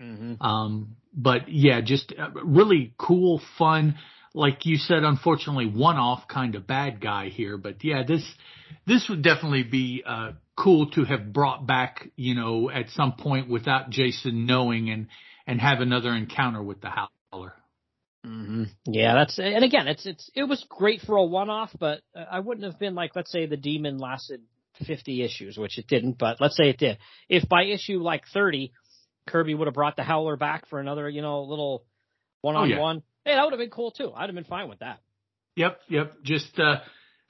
Mm-hmm. Um, but yeah, just really cool, fun. Like you said, unfortunately, one-off kind of bad guy here. But yeah, this this would definitely be uh, cool to have brought back. You know, at some point without Jason knowing and and have another encounter with the Howler. Mm-hmm. Yeah, that's and again, it's it's it was great for a one-off, but I wouldn't have been like, let's say, the Demon lasted 50 issues, which it didn't, but let's say it did. If by issue like 30, Kirby would have brought the Howler back for another, you know, little one on one. hey, that would have been cool too. I'd have been fine with that. Yep, yep. Just uh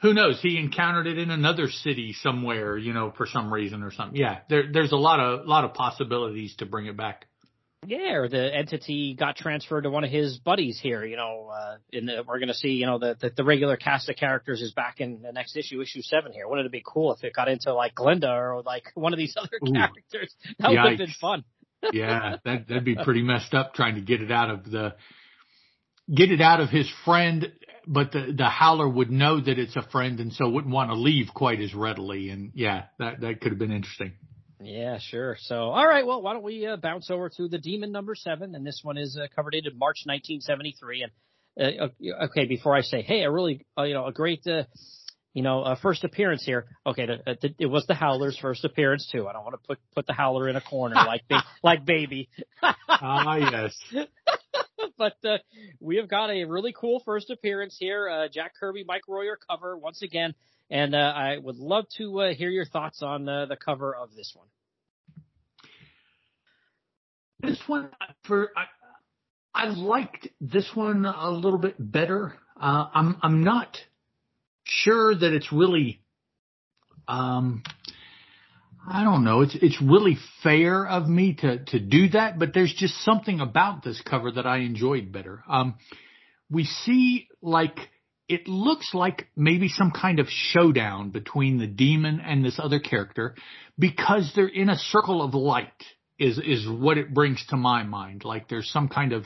who knows? He encountered it in another city somewhere, you know, for some reason or something. Yeah, there, there's a lot of lot of possibilities to bring it back. Yeah, or the entity got transferred to one of his buddies here. You know, uh, in the, we're going to see, you know, the, the, the regular cast of characters is back in the next issue, issue seven here. Wouldn't it be cool if it got into like Glenda or like one of these other Ooh, characters? That would have been fun. Yeah, that that'd be pretty messed up trying to get it out of the get it out of his friend, but the the howler would know that it's a friend and so wouldn't want to leave quite as readily. And yeah, that that could have been interesting. Yeah, sure. So, all right. Well, why don't we uh, bounce over to the Demon number seven, and this one is uh, covered in March 1973. And uh, okay, before I say, hey, a really, uh, you know, a great, uh, you know, uh, first appearance here. Okay, the, the, it was the Howler's first appearance too. I don't want to put put the Howler in a corner like like baby. Ah, yes. but uh, we have got a really cool first appearance here. Uh, Jack Kirby, Mike Royer cover once again. And uh, I would love to uh, hear your thoughts on uh, the cover of this one. This one, for I, I liked this one a little bit better. Uh, I'm I'm not sure that it's really, um, I don't know. It's it's really fair of me to to do that, but there's just something about this cover that I enjoyed better. Um, we see like it looks like maybe some kind of showdown between the demon and this other character because they're in a circle of light is is what it brings to my mind like there's some kind of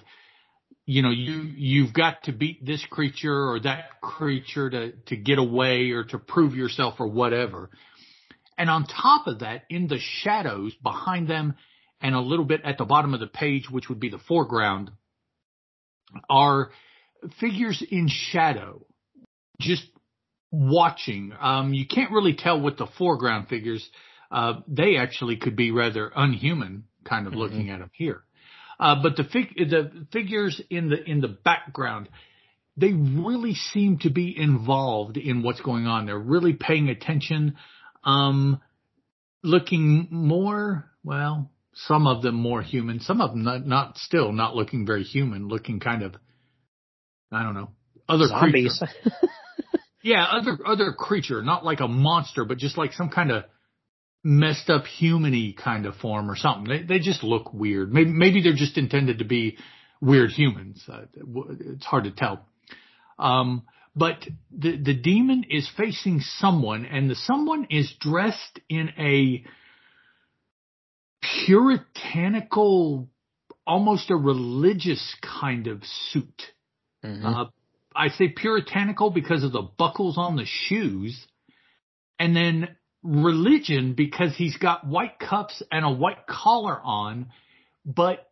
you know you you've got to beat this creature or that creature to to get away or to prove yourself or whatever and on top of that in the shadows behind them and a little bit at the bottom of the page which would be the foreground are figures in shadow just watching. Um, you can't really tell with the foreground figures. Uh, they actually could be rather unhuman, kind of mm-hmm. looking at them here. Uh, but the fig- the figures in the in the background, they really seem to be involved in what's going on. They're really paying attention, um, looking more well. Some of them more human, some of them not, not still not looking very human, looking kind of, I don't know, other zombies. Yeah, other other creature, not like a monster, but just like some kind of messed up humany kind of form or something. They they just look weird. Maybe maybe they're just intended to be weird humans. Uh, it's hard to tell. Um, but the the demon is facing someone, and the someone is dressed in a puritanical, almost a religious kind of suit. Mm-hmm. Uh, I say puritanical because of the buckles on the shoes, and then religion because he's got white cuffs and a white collar on, but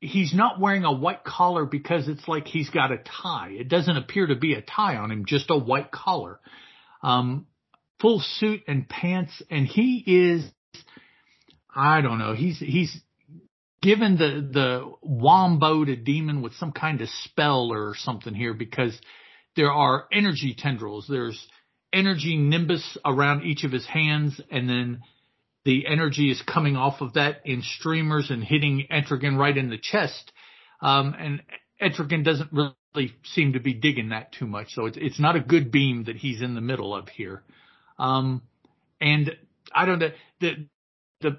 he's not wearing a white collar because it's like he's got a tie. It doesn't appear to be a tie on him, just a white collar. Um, full suit and pants, and he is, I don't know, he's, he's, given the the wombo to demon with some kind of spell or something here because there are energy tendrils. There's energy nimbus around each of his hands, and then the energy is coming off of that in streamers and hitting Etrigan right in the chest. Um, and Etrigan doesn't really seem to be digging that too much, so it's it's not a good beam that he's in the middle of here. Um, and I don't know the the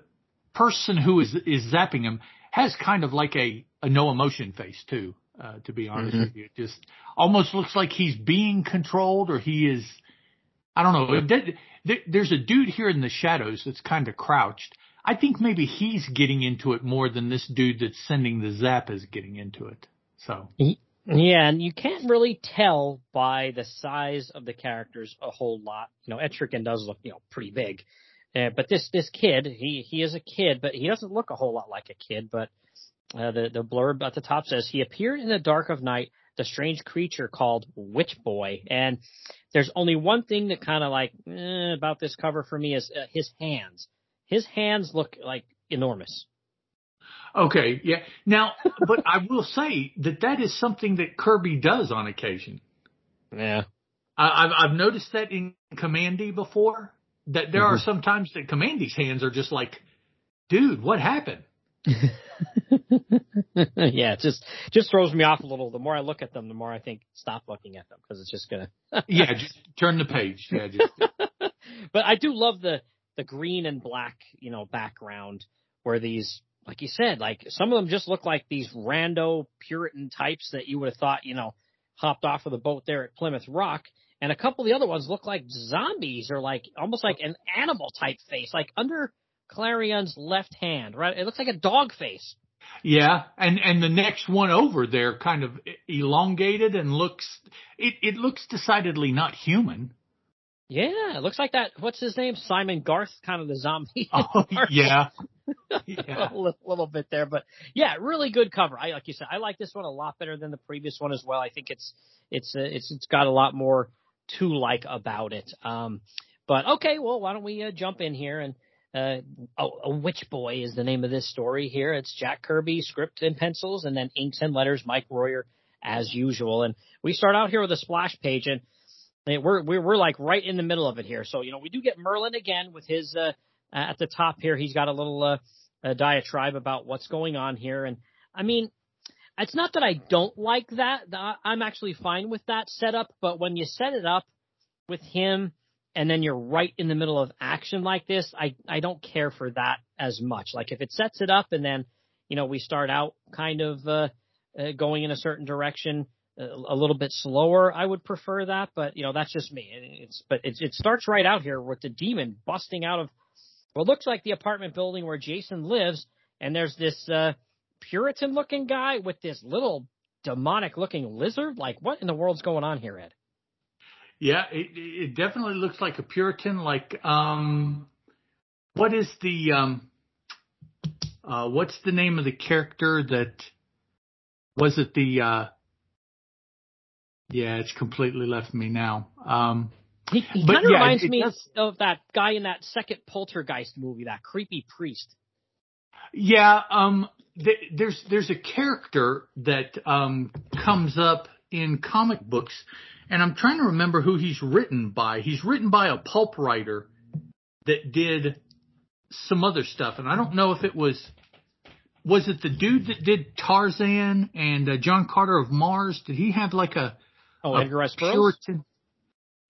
person who is is zapping him has kind of like a a no emotion face too. Uh, to be honest mm-hmm. with you, it just almost looks like he's being controlled or he is. I don't know. There's a dude here in the shadows that's kind of crouched. I think maybe he's getting into it more than this dude that's sending the zap is getting into it. So. Yeah, and you can't really tell by the size of the characters a whole lot. You know, Etrigan does look, you know, pretty big. Uh, but this this kid, he he is a kid, but he doesn't look a whole lot like a kid. But uh, the the blurb at the top says he appeared in the dark of night, the strange creature called Witch Boy. And there's only one thing that kind of like eh, about this cover for me is uh, his hands. His hands look like enormous. Okay, yeah. Now, but I will say that that is something that Kirby does on occasion. Yeah. I, have I've noticed that in Kamandi before. That there mm-hmm. are some times that Kamandi's hands are just like, dude, what happened? yeah, it just just throws me off a little. The more I look at them, the more I think stop looking at them because it's just gonna. yeah, just turn the page. Yeah, just. but I do love the the green and black, you know, background where these, like you said, like some of them just look like these rando Puritan types that you would have thought, you know, hopped off of the boat there at Plymouth Rock. And a couple of the other ones look like zombies or like almost like an animal type face, like under Klarion's left hand, right? It looks like a dog face. Yeah, and and the next one over there kind of elongated and looks it it looks decidedly not human. Yeah, it looks like that. What's his name? Simon Garth, kind of the zombie. Oh, yeah. yeah. a little, little, bit there, but yeah, really good cover. I like you said, I like this one a lot better than the previous one as well. I think it's it's uh, it's it's got a lot more to like about it. Um, but okay, well, why don't we uh, jump in here and uh, a, a Witch Boy is the name of this story here. It's Jack Kirby, script and pencils, and then inks and letters, Mike Royer, as usual. And we start out here with a splash page, and we're we're, we're like right in the middle of it here. So you know, we do get Merlin again with his uh, at the top here. He's got a little uh, a diatribe about what's going on here, and I mean, it's not that I don't like that. I'm actually fine with that setup, but when you set it up with him and then you're right in the middle of action like this, I, I don't care for that as much. Like if it sets it up and then, you know, we start out kind of, uh, uh going in a certain direction, a, uh, a little bit slower, I would prefer that, but you know, that's just me. It's, but it, it starts right out here with the demon busting out of what looks like the apartment building where Jason lives. And there's this, uh, Puritan looking guy with this little demonic looking lizard. Like what in the world's going on here, Ed? Yeah, it, it definitely looks like a Puritan. Like, um, what is the um, uh, what's the name of the character that was it the? Uh, yeah, it's completely left me now. Um, he, he kind of yeah, reminds it, me of that guy in that second Poltergeist movie, that creepy priest. Yeah, um, th- there's there's a character that um, comes up in comic books and I'm trying to remember who he's written by. He's written by a pulp writer that did some other stuff, and I don't know if it was was it the dude that did Tarzan and uh, John Carter of Mars? Did he have like a oh a Edgar Rice Puritan?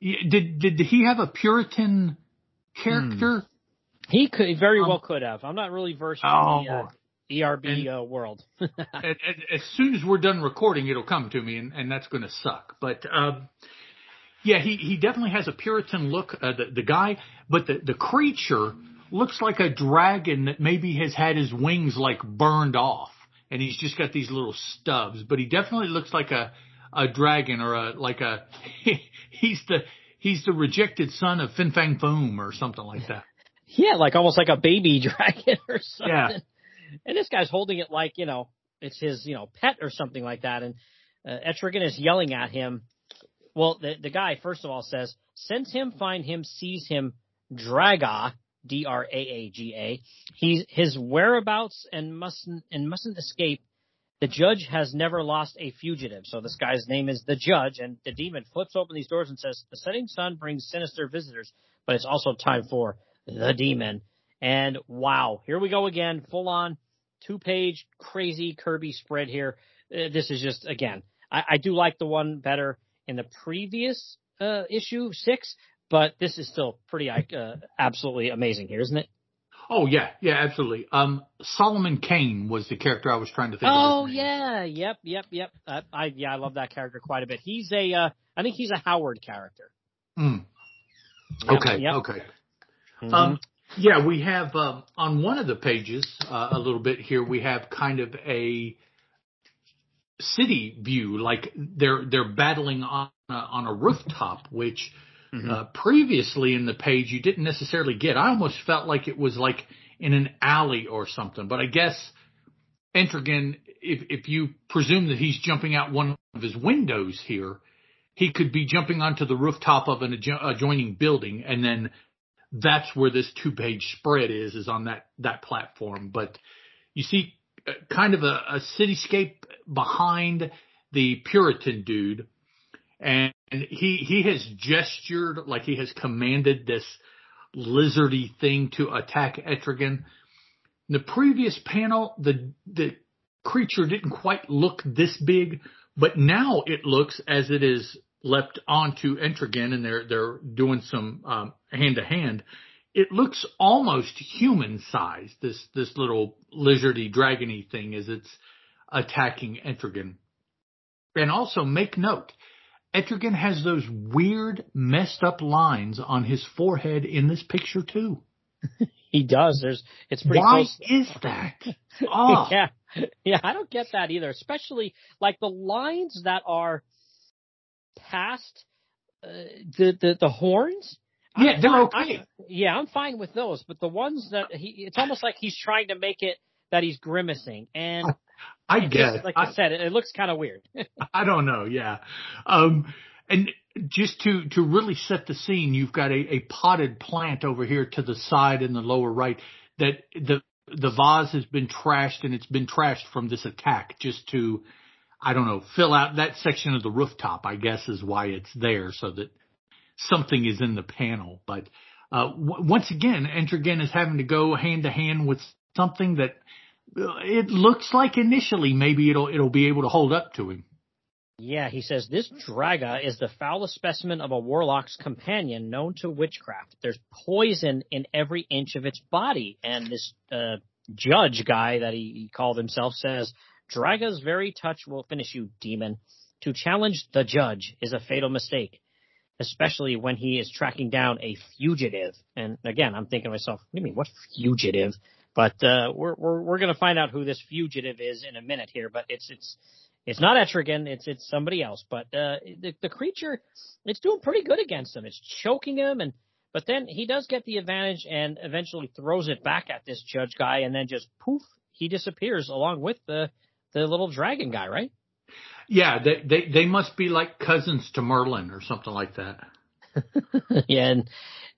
Did did he have a Puritan character? Hmm. He could very um, well could have. I'm not really versed oh, in the, uh, ERB and, uh, world. as soon as we're done recording, it'll come to me, and, and that's going to suck. But um, yeah, he he definitely has a Puritan look. Uh, the the guy, but the the creature looks like a dragon that maybe has had his wings like burned off, and he's just got these little stubs. But he definitely looks like a a dragon or a like a he's the he's the rejected son of Fin Fang Foom or something like that. Yeah, like almost like a baby dragon or something. Yeah. And this guy's holding it like, you know, it's his, you know, pet or something like that. And uh, Etrigan is yelling at him. Well, the, the guy, first of all, says, send him, find him, seize him, Draga, D-R-A-A-G-A. He's, his whereabouts and mustn't, and mustn't escape. The judge has never lost a fugitive. So this guy's name is the judge, and the demon flips open these doors and says, "The setting sun brings sinister visitors, but it's also time for the demon." And wow, here we go again, full on two page crazy Kirby spread here. Uh, this is just again, I, I do like the one better in the previous uh, issue six, but this is still pretty uh, absolutely amazing here, isn't it? Oh yeah, yeah, absolutely. Um, Solomon Kane was the character I was trying to think oh, of. Oh yeah, yep, yep, yep. Uh, I yeah, I love that character quite a bit. He's a, uh, I think he's a Howard character. Mm. Yep, okay, yep. okay. Mm-hmm. Um, yeah, we have um, on one of the pages uh, a little bit here. We have kind of a city view, like they're they're battling on a, on a rooftop, which mm-hmm. uh, previously in the page you didn't necessarily get. I almost felt like it was like in an alley or something, but I guess Etrigan, if if you presume that he's jumping out one of his windows here, he could be jumping onto the rooftop of an adjoining building, and then that's where this two page spread is, is on that that platform. But you see, uh, kind of a, a cityscape behind the Puritan dude, and he he has gestured like he has commanded this lizardy thing to attack Etrigan. In the previous panel, the the creature didn't quite look this big, but now it looks as it is leapt onto Etrigan and they're they're doing some hand to hand. It looks almost human sized. This this little lizardy dragony thing as it's attacking Etrigan. And also make note, Etrigan has those weird, messed up lines on his forehead in this picture too. he does. There's, it's pretty Why close. is that? Oh. yeah. Yeah. I don't get that either, especially like the lines that are past uh, the, the, the horns. Yeah, they're okay. I, yeah, I'm fine with those, but the ones that he, it's almost like he's trying to make it that he's grimacing and I guess. Like I, I said, it, it looks kind of weird. I don't know. Yeah. Um, and just to, to really set the scene, you've got a, a potted plant over here to the side in the lower right that the, the vase has been trashed and it's been trashed from this attack just to, I don't know, fill out that section of the rooftop, I guess is why it's there so that something is in the panel. But, uh, w- once again, Etrigan is having to go hand to hand with something that it looks like initially maybe it'll it'll be able to hold up to him. Yeah, he says this Draga is the foulest specimen of a warlock's companion known to witchcraft. There's poison in every inch of its body, and this uh, judge guy that he, he called himself says Draga's very touch will finish you, demon. To challenge the judge is a fatal mistake, especially when he is tracking down a fugitive. And again, I'm thinking to myself, what do you mean, what fugitive? But uh, we're we're we're going to find out who this fugitive is in a minute here. But it's it's it's not Etrigan. It's it's somebody else. But uh, the the creature, it's doing pretty good against him. It's choking him, and but then he does get the advantage and eventually throws it back at this judge guy, and then just poof, he disappears along with the the little dragon guy, right? Yeah, they they they must be like cousins to Merlin or something like that. yeah, and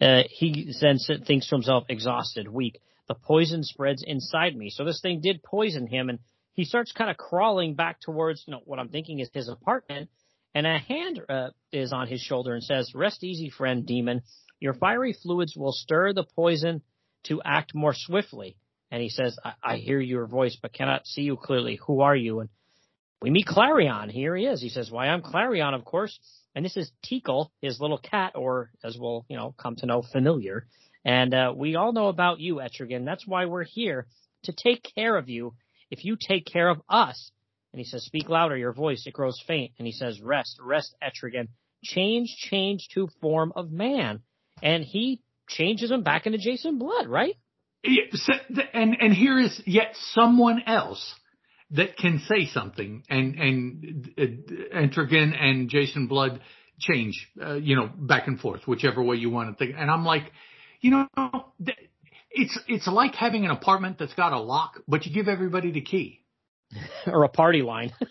uh, he then thinks to himself, exhausted, weak the poison spreads inside me. So this thing did poison him and he starts kind of crawling back towards, you know, what I'm thinking is his apartment. And a hand uh, is on his shoulder and says, rest easy, friend demon. Your fiery fluids will stir the poison to act more swiftly. And he says, I, I hear your voice, but cannot see you clearly. Who are you? And we meet Klarion. Here he is. He says, why, I'm Klarion, of course. And this is Teekl, his little cat, or as we'll, you know, come to know, familiar. And uh, we all know about you, Etrigan. That's why we're here to take care of you if you take care of us. And he says, Speak louder, your voice, it grows faint. And he says, Rest, rest, Etrigan. Change, change to form of man. And he changes him back into Jason Blood, right? And and here is yet someone else that can say something, and and uh, and Jason Blood change, uh, you know, back and forth, whichever way you want to think. And I'm like, you know, it's it's like having an apartment that's got a lock, but you give everybody the key. or a party line.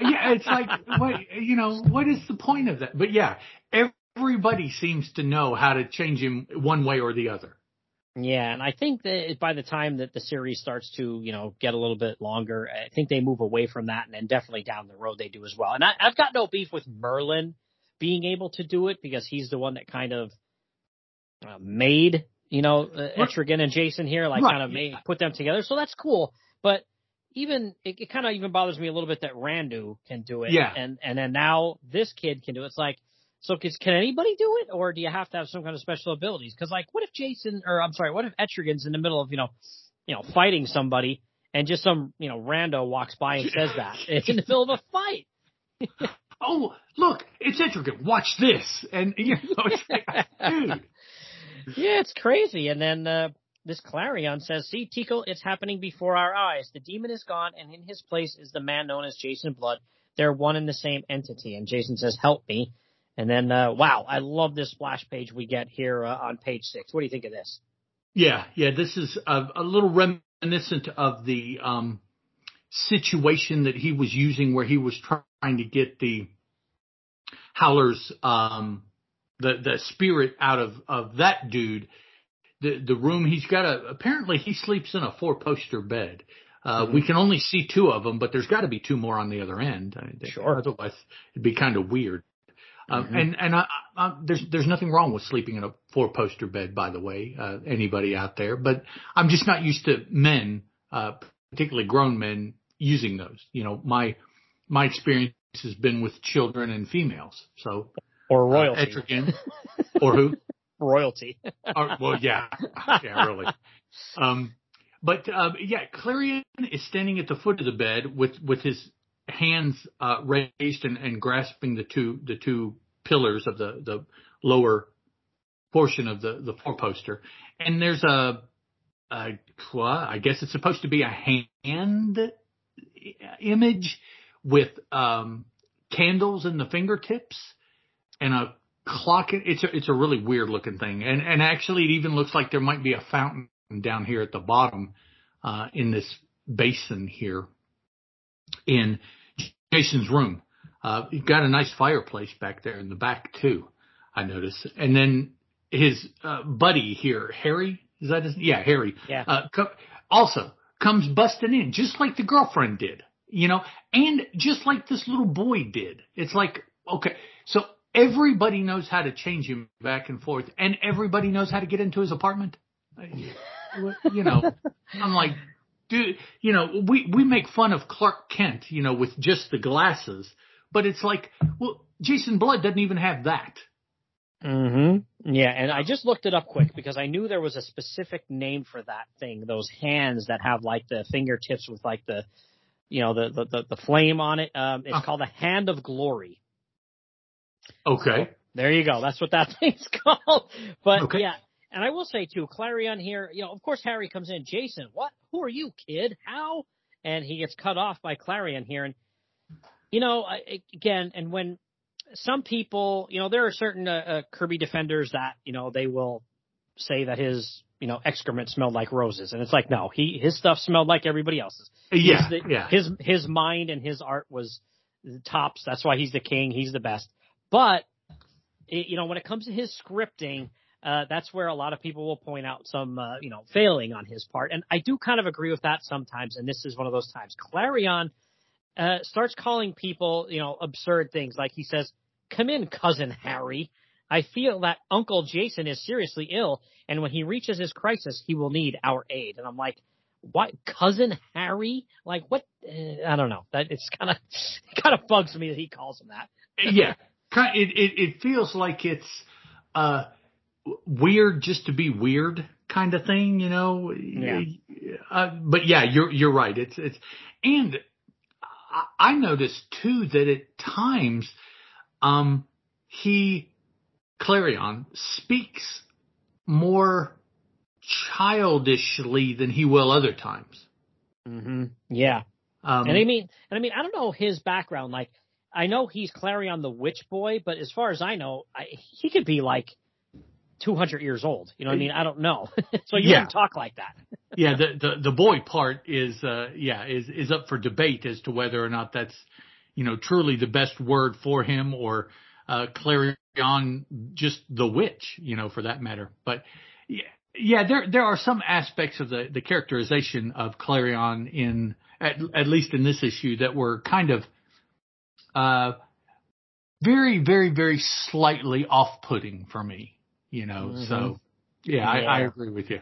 yeah, it's like what you know, what is the point of that? But yeah, everybody seems to know how to change him one way or the other. Yeah, and I think that by the time that the series starts to, you know, get a little bit longer, I think they move away from that, and then definitely down the road they do as well. And I, I've got no beef with Merlin being able to do it because he's the one that kind of uh, made, you know, uh, Etrigan and Jason here, like Right, kind of made put them together. So that's cool. But even it, it kind of even bothers me a little bit that Randu can do it, Yeah. and and then now this kid can do it. It's like. So can, can anybody do it, or do you have to have some kind of special abilities? Because like, what if Jason, or I'm sorry, what if Etrigan's in the middle of you know, you know, fighting somebody, and just some you know rando walks by and says that it's in the middle of a fight? Oh, look, it's Etrigan. Watch this. And, you know, it's like, dude. Yeah, it's crazy. And then uh, this Klarion says, "See, Teekl, it's happening before our eyes. The demon is gone, and in his place is the man known as Jason Blood. They're one and the same entity." And Jason says, "Help me." And then, uh, wow, I love this splash page we get here uh, on page six. What do you think of this? Yeah, yeah, this is a, a little reminiscent of the um, situation that he was using where he was trying to get the Howlers, um, the the spirit out of of that dude. The the room he's got a apparently he sleeps in a four poster bed. Uh, Mhm. We can only see two of them, but there's got to be two more on the other end. Sure. Otherwise, it'd be kind of weird. Um, Mhm. And and I, I, there's there's nothing wrong with sleeping in a four poster bed, by the way. Uh, anybody out there, but I'm just not used to men, uh, particularly grown men, using those. You know, my my experience has been with children and females. So Or uh, royalty? Etrigan, or who? royalty. Or, well, yeah, yeah, really. Um, but uh, yeah, Klarion is standing at the foot of the bed with with his hands uh, raised and, and grasping the two the two pillars of the the lower portion of the the four poster, and there's a, a well, I guess it's supposed to be a hand image with um, candles in the fingertips and a clock. It's a, it's a really weird looking thing, and and actually it even looks like there might be a fountain down here at the bottom uh, in this basin here in Jason's room. Uh, you've got a nice fireplace back there in the back too. I noticed, and then his uh, buddy here, Harry, is that his? Yeah, Harry. Yeah. Uh, co- also comes busting in just like the girlfriend did, you know, and just like this little boy did. It's like okay, so everybody knows how to change him back and forth, and everybody knows how to get into his apartment. You know, I'm like, dude, you know, we we make fun of Clark Kent, you know, with just the glasses, but it's like, well, Jason Blood doesn't even have that. Mm-hmm. Yeah, and I just looked it up quick because I knew there was a specific name for that thing. Those hands that have like the fingertips with like the, you know, the the the, flame on it. Um, it's Oh. called the Hand of Glory. Okay. There you go. That's what that thing's called. But Okay. yeah, and I will say too, Klarion here. You know, of course Harry comes in. Jason, what? Who are you, kid? How? And he gets cut off by Klarion here, and you know, I, again, and when some people, you know, there are certain uh, uh, Kirby defenders that you know they will say that his you know excrement smelled like roses, and it's like no, he his stuff smelled like everybody else's. Yeah. The- yeah. His his mind and his art was the tops. That's why he's the king. He's the best. But it, you know, when it comes to his scripting, uh, that's where a lot of people will point out some uh, you know failing on his part, and I do kind of agree with that sometimes. And this is one of those times. Klarion uh, starts calling people you know absurd things, like he says, "Come in, cousin Harry." I feel that Uncle Jason is seriously ill, and when he reaches his crisis, he will need our aid. And I'm like, what cousin Harry? Like what? Uh, I don't know. That it's kind of it kind of bugs me that he calls him that. yeah. It, it it feels like it's uh weird just to be weird kind of thing, you know. Yeah. Uh, but yeah, you're you're right. It's it's and I, noticed too that at times um he Klarion speaks more childishly than he will other times. Mm-hmm. Yeah, Um, and I mean, and I mean, I don't know his background. Like, I know he's Klarion the Witch Boy, but as far as I know, I, he could be like 200 years old. You know what I mean? I don't know. so you Yeah. wouldn't talk like that. yeah, the, the the boy part is uh yeah is is up for debate as to whether or not that's you know truly the best word for him or uh Klarion just the witch you know for that matter. But yeah, yeah, there there are some aspects of the the characterization of Klarion in at at least in this issue that were kind of uh very very very slightly off putting for me. You know, Mhm. so yeah, I, Yeah. I agree with you.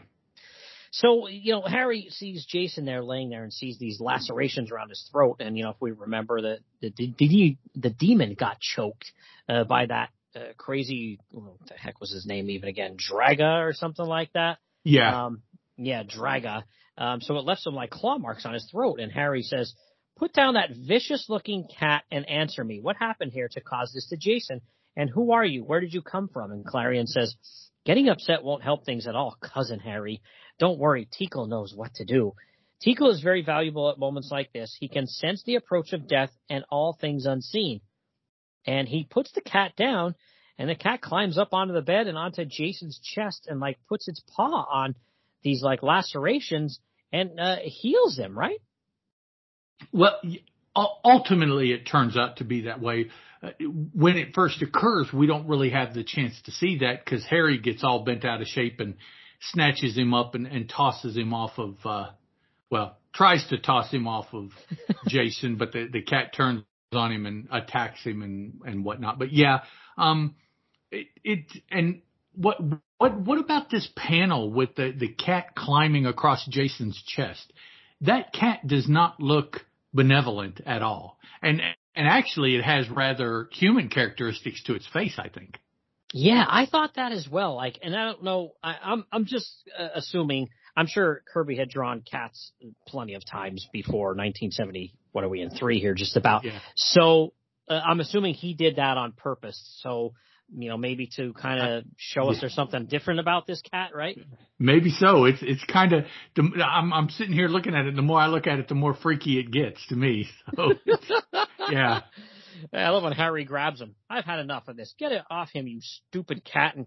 So, you know, Harry sees Jason there laying there and sees these lacerations around his throat. And, you know, if we remember that the, the, the, the demon got choked uh, by that uh, crazy, what the heck was his name even again? Draga or something like that. Yeah, Um, yeah, Draga. Um, so it left some like claw marks on his throat. And Harry says, put down that vicious looking cat and answer me. What happened here to cause this to Jason? And who are you? Where did you come from? And Klarion says, getting upset won't help things at all, cousin Harry. Don't worry. Teekl knows what to do. Teekl is very valuable at moments like this. He can sense the approach of death and all things unseen. And he puts the cat down and the cat climbs up onto the bed and onto Jason's chest and like puts its paw on these like lacerations and uh, heals him, right? Well, ultimately, it turns out to be that way. When it first occurs, we don't really have the chance to see that because Harry gets all bent out of shape and snatches him up and, and tosses him off of, uh, well, tries to toss him off of Jason, but the, the cat turns on him and attacks him and, and whatnot. But yeah, um, it, it, and what, what, what about this panel with the, the cat climbing across Jason's chest? that cat does not look benevolent at all. And and actually it has rather human characteristics to its face, I think. Yeah, I thought that as well. Like, and I don't know. I, I'm I'm just uh, assuming. I'm sure Kirby had drawn cats plenty of times before 1970. What are we in three here? Just about. Yeah. So uh, I'm assuming he did that on purpose. So you know, maybe to kind of show us there's something different about this cat, right? Maybe so. It's it's kind of I'm I'm sitting here looking at it. The more I look at it, the more freaky it gets to me. So yeah, I love when Harry grabs him. I've had enough of this. Get it off him, you stupid cat. And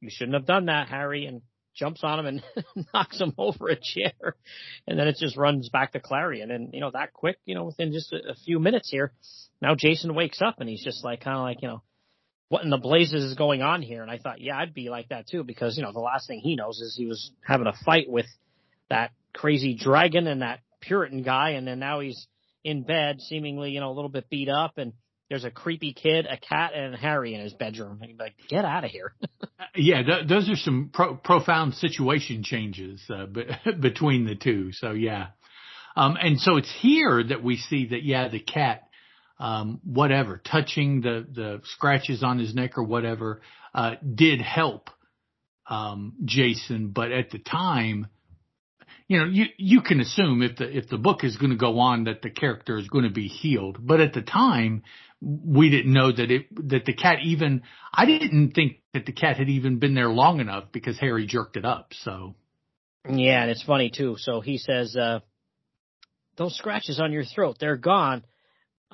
you shouldn't have done that, Harry. And jumps on him and knocks him over a chair. And then it just runs back to Klarion. And, you know, that quick, you know, within just a, a few minutes here, now Jason wakes up and he's just like, kind of like, you know, what in the blazes is going on here? And I thought, yeah, I'd be like that too, because, you know, the last thing he knows is he was having a fight with that crazy dragon and that Puritan guy. And then now he's in bed, seemingly, you know, a little bit beat up, and there's a creepy kid, a cat, and Harry in his bedroom. And like, get out of here. yeah. Th- those are some pro- profound situation changes uh, be- between the two. So yeah, um, and so it's here that we see that yeah, the cat, um, whatever, touching the the scratches on his neck or whatever, uh, did help um, Jason, but at the time, you know, you you can assume if the if the book is going to go on that the character is going to be healed, but at the time we didn't know that it that the cat even I didn't think that the cat had even been there long enough because Harry jerked it up. So Yeah, and it's funny too. So he says, uh, those scratches on your throat, they're gone.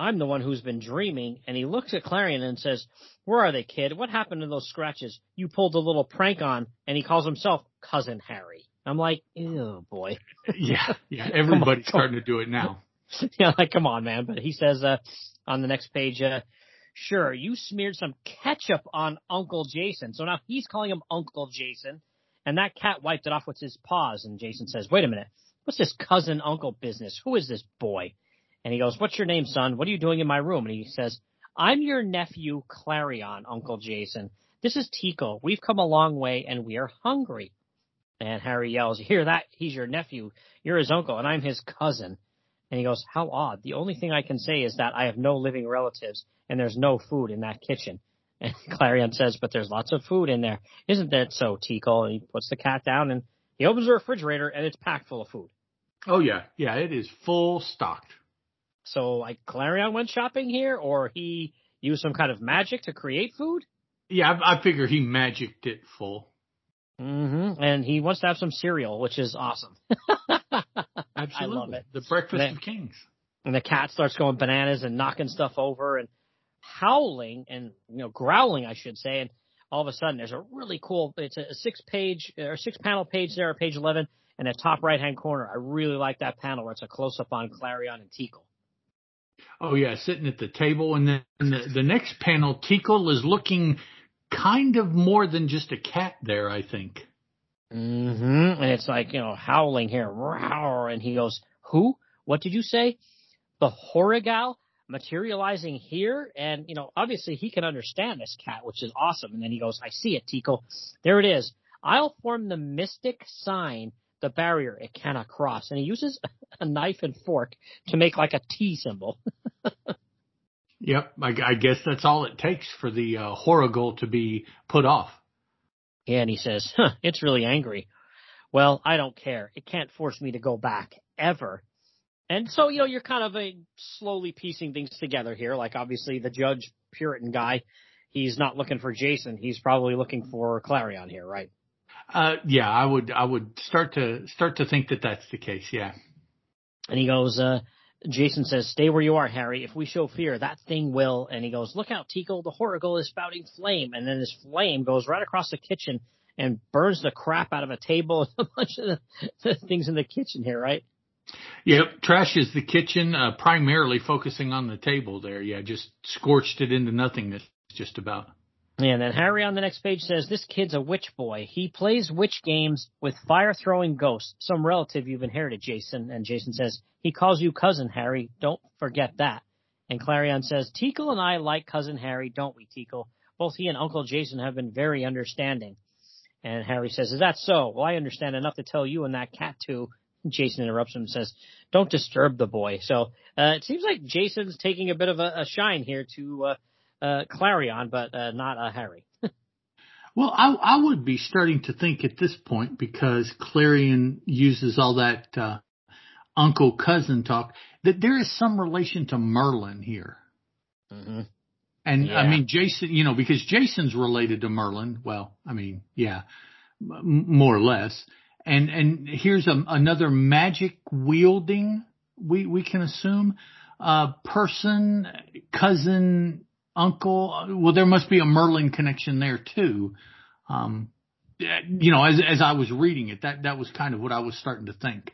I'm the one who's been dreaming. And he looks at Klarion and says, where are they, kid? What happened to those scratches? You pulled a little prank on, and he calls himself Cousin Harry. I'm like, ew, boy. yeah, yeah, everybody's starting to do it now. yeah, like, come on, man. But he says, uh, on the next page, uh, sure, you smeared some ketchup on Uncle Jason. So now he's calling him Uncle Jason. And that cat wiped it off with his paws. And Jason says, wait a minute. What's this cousin uncle business? Who is this boy? And he goes, what's your name, son? What are you doing in my room? And he says, I'm your nephew, Klarion, Uncle Jason. This is Teekl. We've come a long way and we are hungry. And Harry yells, you hear that? He's your nephew. You're his uncle and I'm his cousin. And he goes, how odd. The only thing I can say is that I have no living relatives and there's no food in that kitchen. And Klarion says, but there's lots of food in there. Isn't that so, Teekl? And he puts the cat down and he opens the refrigerator and it's packed full of food. Oh yeah, yeah, it is full stocked. So like Klarion went shopping here or he used some kind of magic to create food? Yeah, I, I figure he magicked it full. Mm-hmm. And he wants to have some cereal, which is awesome. Absolutely, I love it. The breakfast of kings. and the cat starts going bananas and knocking stuff over and howling and you know growling I should say and all of a sudden there's a really cool it's a six page or six panel page there page 11 in the top right hand corner I really like that panel where it's a close up on Klarion and Teekl Oh yeah, sitting at the table, and then the, the next panel, Teekl is looking kind of more than just a cat there. I think. Mm-hmm. And it's like, you know, howling here. Rawr. And he goes, who? What did you say? The Horrigal materializing here? And, you know, obviously he can understand this cat, which is awesome. And then he goes, I see it, Teekl. There it is. I'll form the mystic sign, the barrier it cannot cross. And he uses a knife and fork to make like a T symbol. Yep, I, I guess that's all it takes for the uh, Horrigal to be put off. Yeah, and he says, huh, it's really angry. Well, I don't care. It can't force me to go back ever. And so, you know, you're kind of a slowly piecing things together here. Like obviously the judge Puritan guy, he's not looking for Jason. He's probably looking for Klarion here, right? Uh, yeah, I would, I would start to, start to think that that's the case. Yeah. And he goes, uh, Jason says, stay where you are, Harry. If we show fear, that thing will. And he goes, look out, Teekl, the Horrigal is spouting flame. And then this flame goes right across the kitchen and burns the crap out of a table and a bunch of the, the things in the kitchen here, right? Yep, trashes the kitchen, uh, primarily focusing on the table there. Yeah, just scorched it into nothingness, just about. And then Harry on the next page says, This kid's a witch boy. He plays witch games with fire throwing ghosts, some relative you've inherited, Jason. And Jason says, He calls you cousin Harry. Don't forget that. And Klarion says, Teekl and I like cousin Harry, don't we, Teekl? Both he and Uncle Jason have been very understanding. And Harry says, Is that so? Well, I understand enough to tell you and that cat too. Jason interrupts him and says, Don't disturb the boy. So uh, it seems like Jason's taking a bit of a, a shine here to uh, uh, Klarion, but uh, not uh, Harry. well, I, I would be starting to think at this point because Klarion uses all that uh, uncle cousin talk that there is some relation to Merlin here. Mm-hmm. And Yeah. I mean, Jason, you know, because Jason's related to Merlin. Well, I mean, yeah, m- more or less. And and here's a, another magic wielding. We we can assume uh, person, cousin, uncle. Well, there must be a Merlin connection there too. Um, you know, as as I was reading it, that that was kind of what I was starting to think.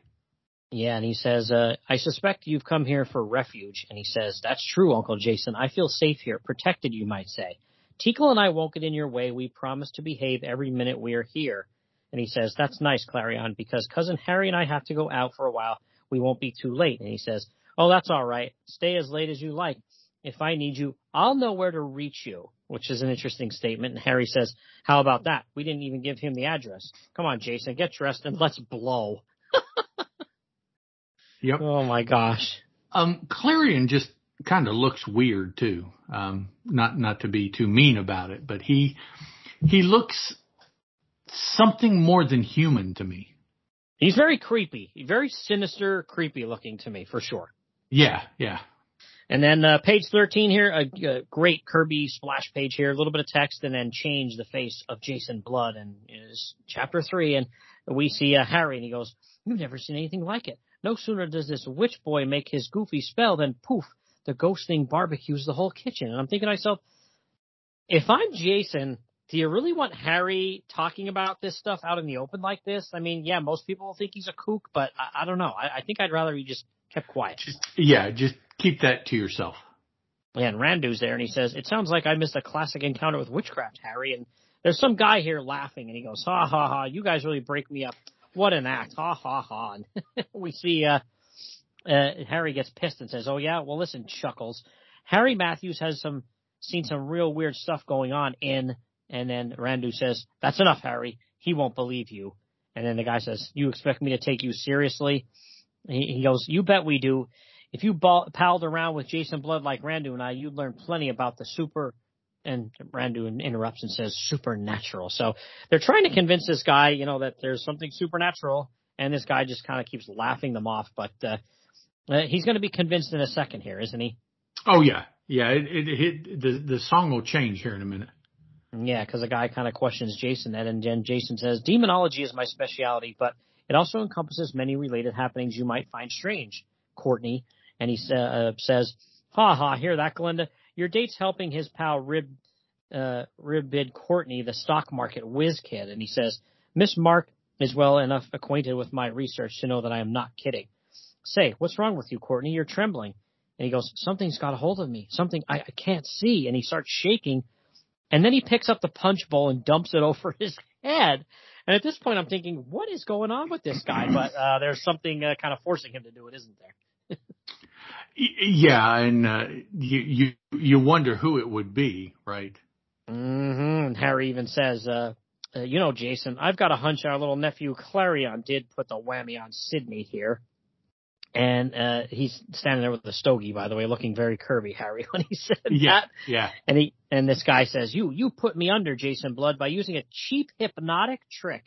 Yeah, and he says, uh, I suspect you've come here for refuge. And he says, That's true, Uncle Jason. I feel safe here, protected, you might say. Teekl and I won't get in your way. We promise to behave every minute we are here. And he says, That's nice, Klarion, because cousin Harry and I have to go out for a while. We won't be too late. And he says, Oh, that's all right. Stay as late as you like. If I need you, I'll know where to reach you, which is an interesting statement. And Harry says, How about that? We didn't even give him the address. Come on, Jason, get dressed and let's blow. Yep. Oh my gosh. Um, Klarion just kind of looks weird too. Um, not not to be too mean about it, but he he looks something more than human to me. He's very creepy, very sinister, creepy looking to me for sure. Yeah, yeah. And then uh, page 13 here, a, a great Kirby splash page here, a little bit of text, and then change the face of Jason Blood. And it's chapter three, and we see uh, Harry, and he goes, "You've never seen anything like it. No sooner does this witch boy make his goofy spell than poof, the ghost thing barbecues the whole kitchen." And I'm thinking to myself, if I'm Jason, do you really want Harry talking about this stuff out in the open like this? I mean, yeah, most people think he's a kook, but I, I don't know. I, I think I'd rather he just kept quiet. Just yeah, just keep that to yourself. Yeah, and Randu's there, and he says, "It sounds like I missed a classic encounter with witchcraft, Harry." And there's some guy here laughing, and he goes, "Ha ha ha! You guys really break me up. What an act! Ha ha ha!" And we see uh, uh, Harry gets pissed and says, "Oh yeah, well listen, Chuckles. Harry Matthews has some seen some real weird stuff going on in." And then Randu says, "That's enough, Harry. He won't believe you." And then the guy says, "You expect me to take you seriously?" He, he goes, "You bet we do." if you ball, palled around with Jason Blood like Randu and I, you'd learn plenty about the super. And Randu interrupts and says supernatural. So they're trying to convince this guy, you know, that there's something supernatural, and this guy just kind of keeps laughing them off. But uh, uh, he's going to be convinced in a second here, isn't he? Oh yeah, yeah. It, it, it the the song will change here in a minute. Yeah, because the guy kind of questions Jason and then Jason says, "Demonology is my specialty, but it also encompasses many related happenings you might find strange." Courtney, and he uh, says, "Ha ha, hear that, Glenda? Your date's helping his pal Rib uh, Ribbid Courtney, the stock market whiz kid." And he says, "Miss Mark is well enough acquainted with my research to know that I am not kidding." Say, what's wrong with you, Courtney? You're trembling. And he goes, "Something's got a hold of me. Something I, I can't see." And he starts shaking, and then he picks up the punch bowl and dumps it over his head. And at this point, I'm thinking, what is going on with this guy? But uh, there's something uh, kind of forcing him to do it, isn't there? yeah, and uh, you you you wonder who it would be, right? Mm-hmm. And Harry even says, uh, uh, "You know, Jason, I've got a hunch our little nephew Klarion did put the whammy on Sidney here." And uh, he's standing there with the stogie, by the way, looking very curvy, Harry, when he said Yeah, that. yeah. And he and this guy says, "You you put me under, Jason Blood, by using a cheap hypnotic trick."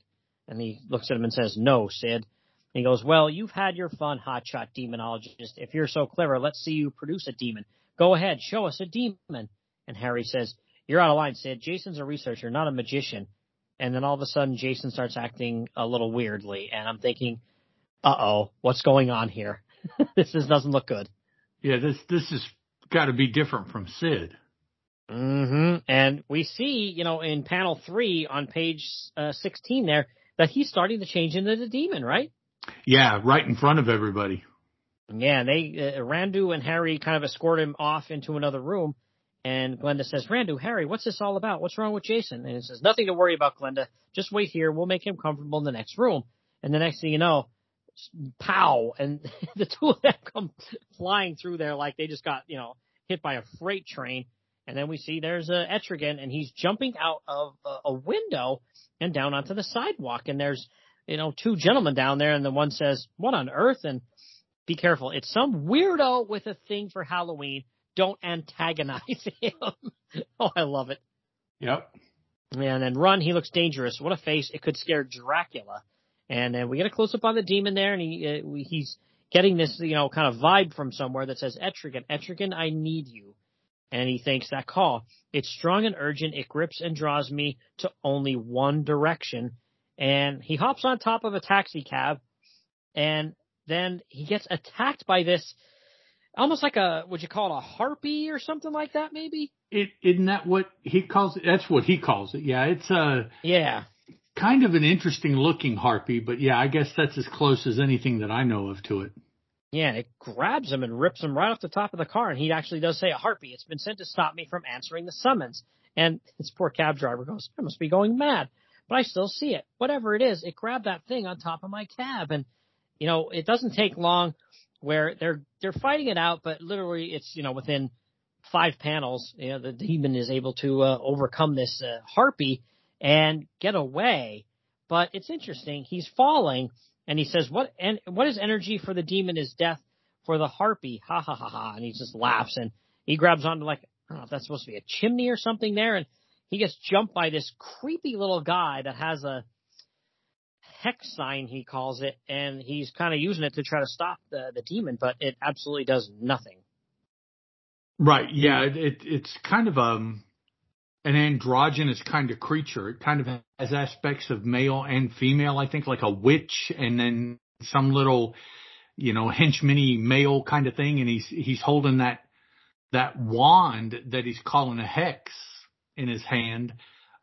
And he looks at him and says, "No, Sid." And he goes, "Well, you've had your fun, hotshot demonologist. If you're so clever, let's see you produce a demon. Go ahead, show us a demon." And Harry says, "You're out of line, Sid. Jason's a researcher, not a magician." And then all of a sudden, Jason starts acting a little weirdly, and I'm thinking, "Uh oh, what's going on here? this is, doesn't look good." Yeah, this this has got to be different from Sid. Mm-hmm. And we see, you know, in panel three on page uh, 16 there, that he's starting to change into the demon, right? Yeah, right in front of everybody. Yeah, they, uh, Randu and Harry kind of escort him off into another room. And Glenda says, Randu, Harry, what's this all about? What's wrong with Jason? And he says, nothing to worry about, Glenda. Just wait here. We'll make him comfortable in the next room. And the next thing you know, pow, and the two of them come flying through there like they just got, you know, hit by a freight train. And then we see there's uh, a Etrigan and he's jumping out of a, a window and down onto the sidewalk. And there's, you know, two gentlemen down there and the one says, what on earth? And be careful. It's some weirdo with a thing for Halloween. Don't antagonize him. oh, I love it. Yep. And then Run, he looks dangerous. What a face. It could scare Dracula. And then we get a close up on the demon there, and he uh, he's getting this you know kind of vibe from somewhere that says Etrigan, Etrigan, I need you. And he thinks that call. It's strong and urgent. It grips and draws me to only one direction. And he hops on top of a taxi cab, and then he gets attacked by this, almost like a what would you call it a harpy or something like that, maybe? It isn't that what he calls it? That's what he calls it. Yeah, it's a Yeah. Kind of an interesting looking harpy, but yeah, I guess that's as close as anything that I know of to it. Yeah, and it grabs him and rips him right off the top of the car. And he actually does say, a harpy, it's been sent to stop me from answering the summons. And this poor cab driver goes, I must be going mad. But I still see it. Whatever it is, it grabbed that thing on top of my cab. And, you know, it doesn't take long where they're, they're fighting it out, but literally it's, you know, within five panels, you know, the demon is able to uh, overcome this uh, harpy and get away. But it's interesting. He's falling and he says, "What and what is energy for the demon is death for the harpy." Ha ha ha ha! And he just laughs and he grabs onto like I don't know if that's supposed to be a chimney or something there, and he gets jumped by this creepy little guy that has a hex sign he calls it, and he's kind of using it to try to stop the the demon, but it absolutely does nothing. Right. Yeah. It, it it's kind of um an androgynous kind of creature. It kind of has aspects of male and female. I think like a witch, and then some little, you know, henchmany male kind of thing. And he's he's holding that that wand that he's calling a hex in his hand.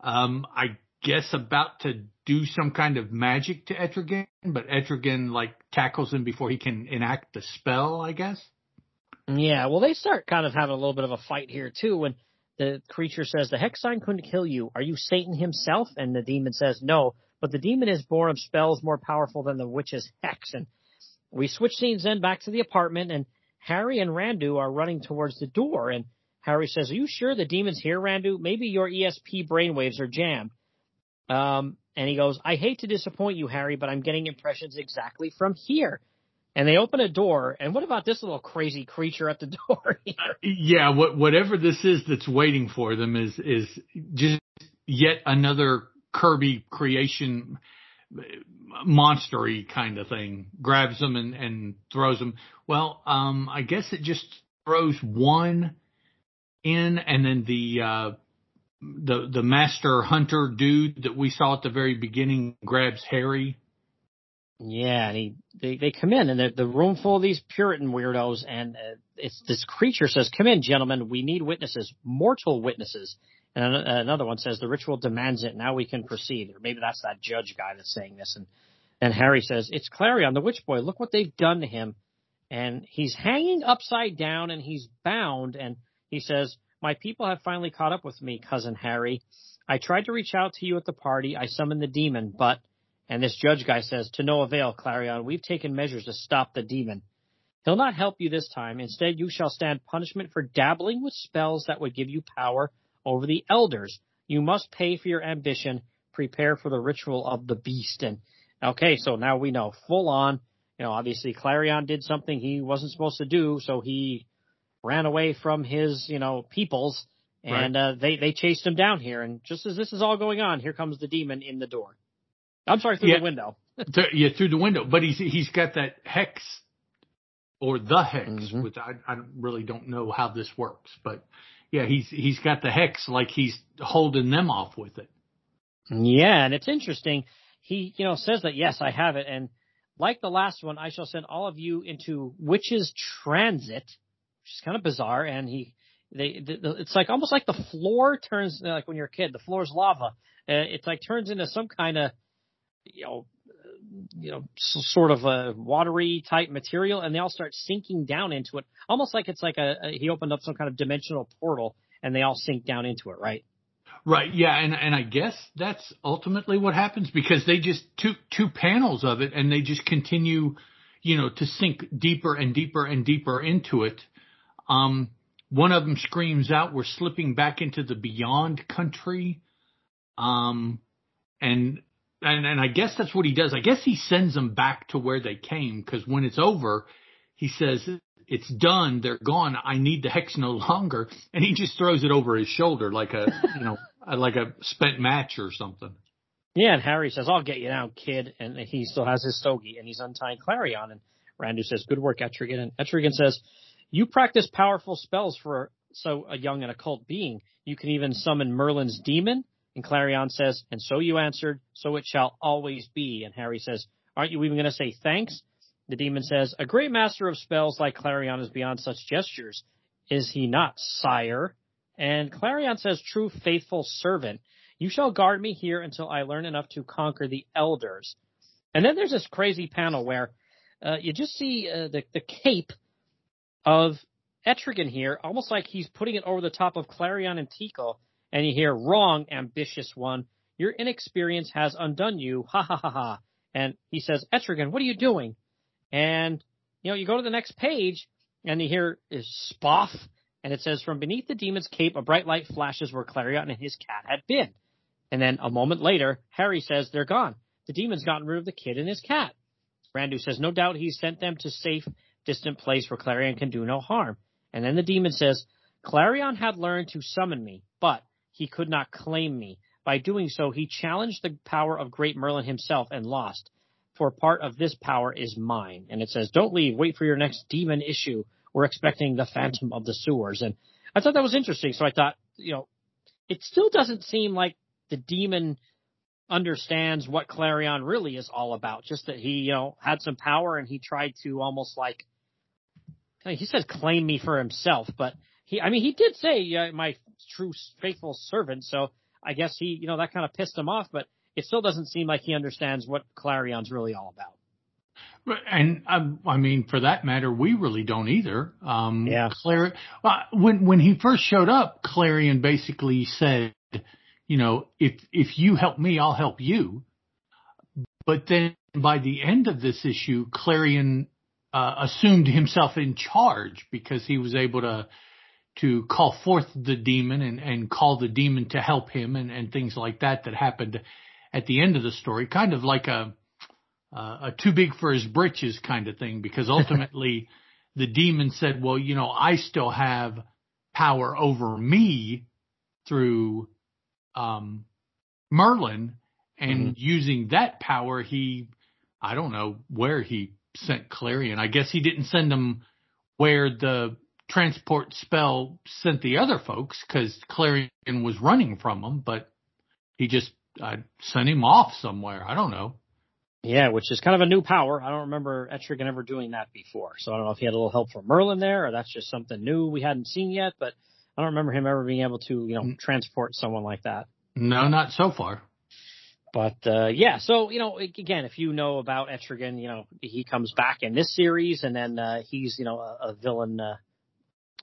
Um, I guess about to do some kind of magic to Etrigan, but Etrigan like tackles him before he can enact the spell. I guess. Yeah, well, they start kind of having a little bit of a fight here too when the creature says, The hex sign couldn't kill you. Are you Satan himself? And the demon says, No, but the demon is born of spells more powerful than the witch's hex. And we switch scenes then back to the apartment, and Harry and Randu are running towards the door. And Harry says, Are you sure the demon's here, Randu? Maybe your ESP brainwaves are jammed. Um, and he goes, I hate to disappoint you, Harry, but I'm getting impressions exactly from here. And they open a door, and what about this little crazy creature at the door here? Yeah, what whatever this is that's waiting for them is is just yet another Kirby creation monstery kind of thing. Grabs them and and throws them. Well, um I guess it just throws one in and then the uh the the master hunter dude that we saw at the very beginning grabs Harry. Yeah, and he they they come in and the the room full of these Puritan weirdos, and uh, it's this creature says, "Come in, gentlemen. We need witnesses, mortal witnesses." And an- another one says, "The ritual demands it. Now we can proceed." Or maybe that's that judge guy that's saying this. And and Harry says, "It's Klarion, the witch boy. Look what they've done to him." And he's hanging upside down and he's bound. And he says, My people have finally caught up with me, cousin Harry. I tried to reach out to you at the party. I summoned the demon, but, and this judge guy says, to no avail, Klarion, We've taken measures to stop the demon. He'll not help you this time. Instead, you shall stand punishment for dabbling with spells that would give you power over the elders. You must pay for your ambition. Prepare for the ritual of the beast. And okay, so now we know full on. You know, obviously Klarion did something he wasn't supposed to do, so he ran away from his, you know, peoples and right. uh, they they chased him down here. And just as this is all going on, here comes the demon in the door. I'm sorry, through yeah, the window. yeah, through the window. But he's he's got that hex or the hex, mm-hmm. which I I really don't know how this works, but yeah, he's he's got the hex like he's holding them off with it. Yeah, and it's interesting. He you know says that yes, I have it, and like the last one, I shall send all of you into witches transit, which is kind of bizarre, and he they, the, it's like almost like the floor turns like when you're a kid, the floor is lava. Uh, it's like turns into some kind of you know you know sort of a watery type material, and they all start sinking down into it, almost like it's like a, a he opened up some kind of dimensional portal, and they all sink down into it, right? Right. Yeah, and and I guess that's ultimately what happens because they just took two panels of it and they just continue, you know, to sink deeper and deeper and deeper into it. Um, one of them screams out, "We're slipping back into the beyond country." Um, and and and I guess that's what he does. I guess he sends them back to where they came because when it's over, he says, "It's done. They're gone. I need the hex no longer." And he just throws it over his shoulder like a you know like a spent match or something. Yeah, and Harry says, "I'll get you now, kid," and he still has his stogie, and he's untying Klarion. And Randu says, "Good work, Etrigan." And Etrigan says, you practice powerful spells for so a young and occult being. You can even summon Merlin's demon. And Klarion says, and so you answered, so it shall always be. And Harry says, aren't you even going to say thanks? The demon says, a great master of spells like Klarion is beyond such gestures. Is he not, sire? And Klarion says, true faithful servant, you shall guard me here until I learn enough to conquer the elders. And then there's this crazy panel where uh, you just see uh, the, the cape of Etrigan here, almost like he's putting it over the top of Klarion and Teekl, and you hear, wrong, ambitious one. Your inexperience has undone you. Ha ha ha ha. And he says, Etrigan, what are you doing? And, you know, you go to the next page, and you hear is spoff, and it says, from beneath the demon's cape, a bright light flashes where Klarion and his cat had been. And then a moment later, Harry says, they're gone. The demon's gotten rid of the kid and his cat. Randu says, no doubt he sent them to safe distant place where Klarion can do no harm. And then the demon says, Klarion had learned to summon me, but he could not claim me. By doing so, he challenged the power of great Merlin himself and lost. For part of this power is mine. And it says, don't leave, wait for your next demon issue. We're expecting the phantom of the sewers. And I thought that was interesting. So I thought, you know, it still doesn't seem like the demon understands what Klarion really is all about. Just that he, you know, had some power and he tried to almost like he says claim me for himself, but he, I mean, he did say my true faithful servant. So I guess he, you know, that kind of pissed him off, but it still doesn't seem like he understands what Klarion's really all about. And um, I mean, for that matter, we really don't either. Um, yeah. Clar- uh, when when he first showed up, Klarion basically said, you know, if if you help me, I'll help you. But then by the end of this issue, Klarion uh, assumed himself in charge because he was able to to call forth the demon and, and call the demon to help him and, and things like that that happened at the end of the story, kind of like a uh, a too big for his britches kind of thing, because ultimately the demon said, "Well, you know, I still have power over me through um, Merlin, and mm-hmm. using that power, he, I don't know where he sent Klarion. I guess he didn't send him where the transport spell sent the other folks because Klarion was running from them, but he just I sent him off somewhere. I don't know. Yeah, which is kind of a new power. I don't remember Etrigan ever doing that before. So I don't know if he had a little help from Merlin there or that's just something new we hadn't seen yet, but I don't remember him ever being able to, you know, mm. transport someone like that. No, not so far. But uh, yeah, so you know, again, if you know about Etrigan, you know he comes back in this series, and then uh, he's you know a, a villain uh,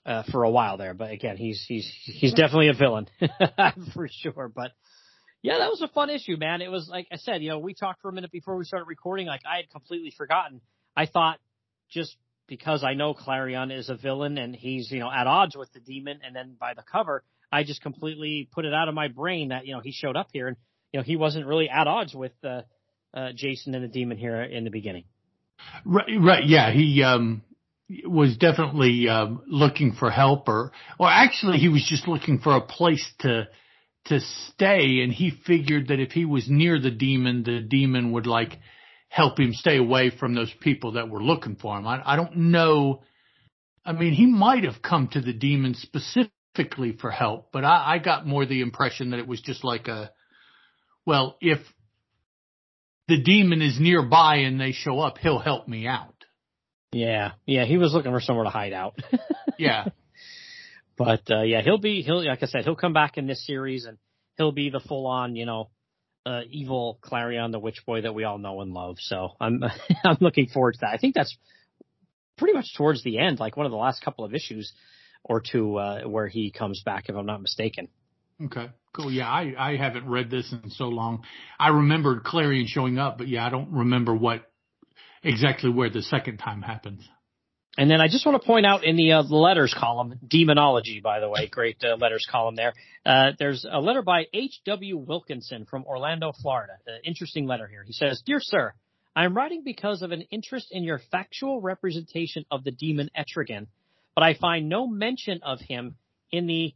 uh, for a while there. But again, he's he's he's definitely a villain for sure. But yeah, that was a fun issue, man. It was like I said, you know, we talked for a minute before we started recording. Like I had completely forgotten. I thought just because I know Klarion is a villain and he's you know at odds with the demon, and then by the cover, I just completely put it out of my brain that you know he showed up here and you know he wasn't really at odds with uh, uh, Jason and the demon here in the beginning. Right, right, yeah, he um was definitely um, looking for help, or or actually he was just looking for a place to to stay, and he figured that if he was near the demon, the demon would like help him stay away from those people that were looking for him. I, I don't know. I mean, he might have come to the demon specifically for help, but I, I got more the impression that it was just like a, well, if the demon is nearby and they show up, he'll help me out. Yeah, yeah, he was looking for somewhere to hide out. yeah, but uh, yeah, he'll be he'll like I said, he'll come back in this series and he'll be the full on you know uh, evil Klarion the witch boy that we all know and love. So I'm I'm looking forward to that. I think that's pretty much towards the end, like one of the last couple of issues or two uh, where he comes back, if I'm not mistaken. Okay, cool. Yeah, I I haven't read this in so long. I remembered Klarion showing up, but yeah, I don't remember what exactly where the second time happens. And then I just want to point out in the uh, letters column, demonology, by the way, great uh, letters column there. Uh, there's a letter by H.W. Wilkinson from Orlando, Florida. Uh, interesting letter here. He says, Dear Sir, I am writing because of an interest in your factual representation of the demon Etrigan, but I find no mention of him in the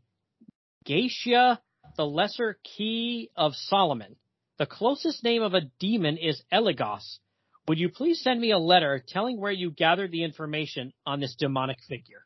Goetia, the lesser key of Solomon. The closest name of a demon is Eligos, would you please send me a letter telling where you gathered the information on this demonic figure?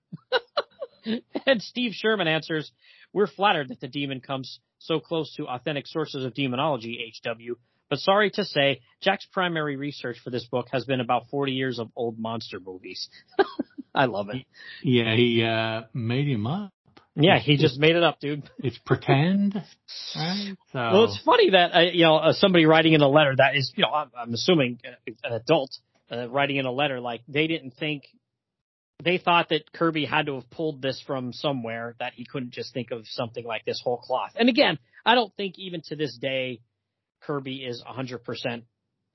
and Steve Sherman answers, We're flattered that the demon comes so close to authentic sources of demonology, HW, but sorry to say, Jack's primary research for this book has been about 40 years of old monster movies. I love it. Yeah, he uh, made him up. Yeah, he just made it up, dude. It's pretend, right? So. Well, it's funny that uh, you know uh, somebody writing in a letter that is, you know, I'm, I'm assuming uh, an adult uh, writing in a letter like they didn't think they thought that Kirby had to have pulled this from somewhere that he couldn't just think of something like this whole cloth. And again, I don't think even to this day Kirby is 100%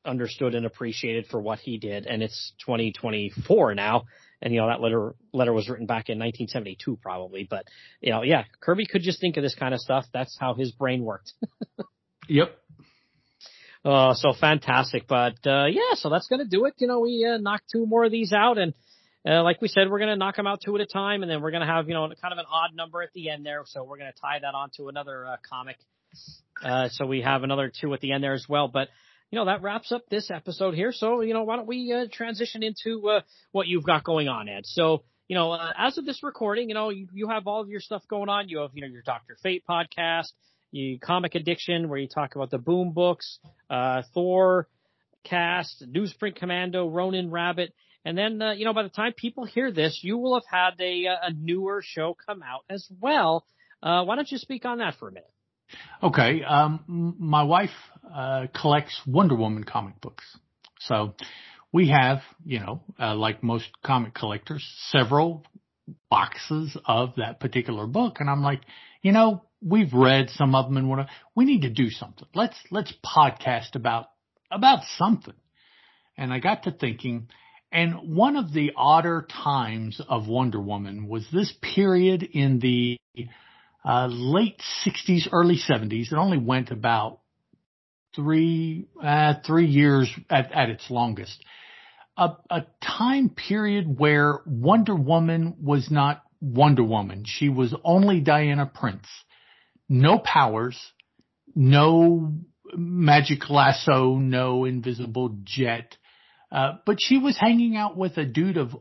understood and appreciated for what he did. And it's 2024 now. And, you know, that letter, letter was written back in 1972 probably. But, you know, yeah, Kirby could just think of this kind of stuff. That's how his brain worked. yep. Oh, so fantastic. But, uh, yeah, so that's going to do it. You know, we, uh, knocked two more of these out and, uh, like we said, we're going to knock them out two at a time, and then we're going to have, you know, kind of an odd number at the end there. So we're going to tie that onto another uh, comic. Uh, so we have another two at the end there as well. But you know, that wraps up this episode here. So, you know, why don't we uh, transition into uh, what you've got going on, Ed? So, you know, uh, as of this recording, you know, you, you have all of your stuff going on. You have, you know, your Doctor Fate podcast, you Comic Addiction, where you talk about the Boom books, uh, Thor cast, Newsprint Commando, Ronin Rabbit. And then, uh, you know, by the time people hear this, you will have had a, a newer show come out as well. Uh, why don't you speak on that for a minute? Okay. Um, my wife uh, collects Wonder Woman comic books, so we have, you know, uh, like most comic collectors, several boxes of that particular book, and I'm like, you know, we've read some of them, and what we need to do something. Let's let's podcast about about something. And I got to thinking, and one of the odder times of Wonder Woman was this period in the uh, late 60s, early 70s. It only went about three, uh, three years at, at its longest. A, a time period where Wonder Woman was not Wonder Woman. She was only Diana Prince. No powers, no magic lasso, no invisible jet. Uh, but she was hanging out with a dude of,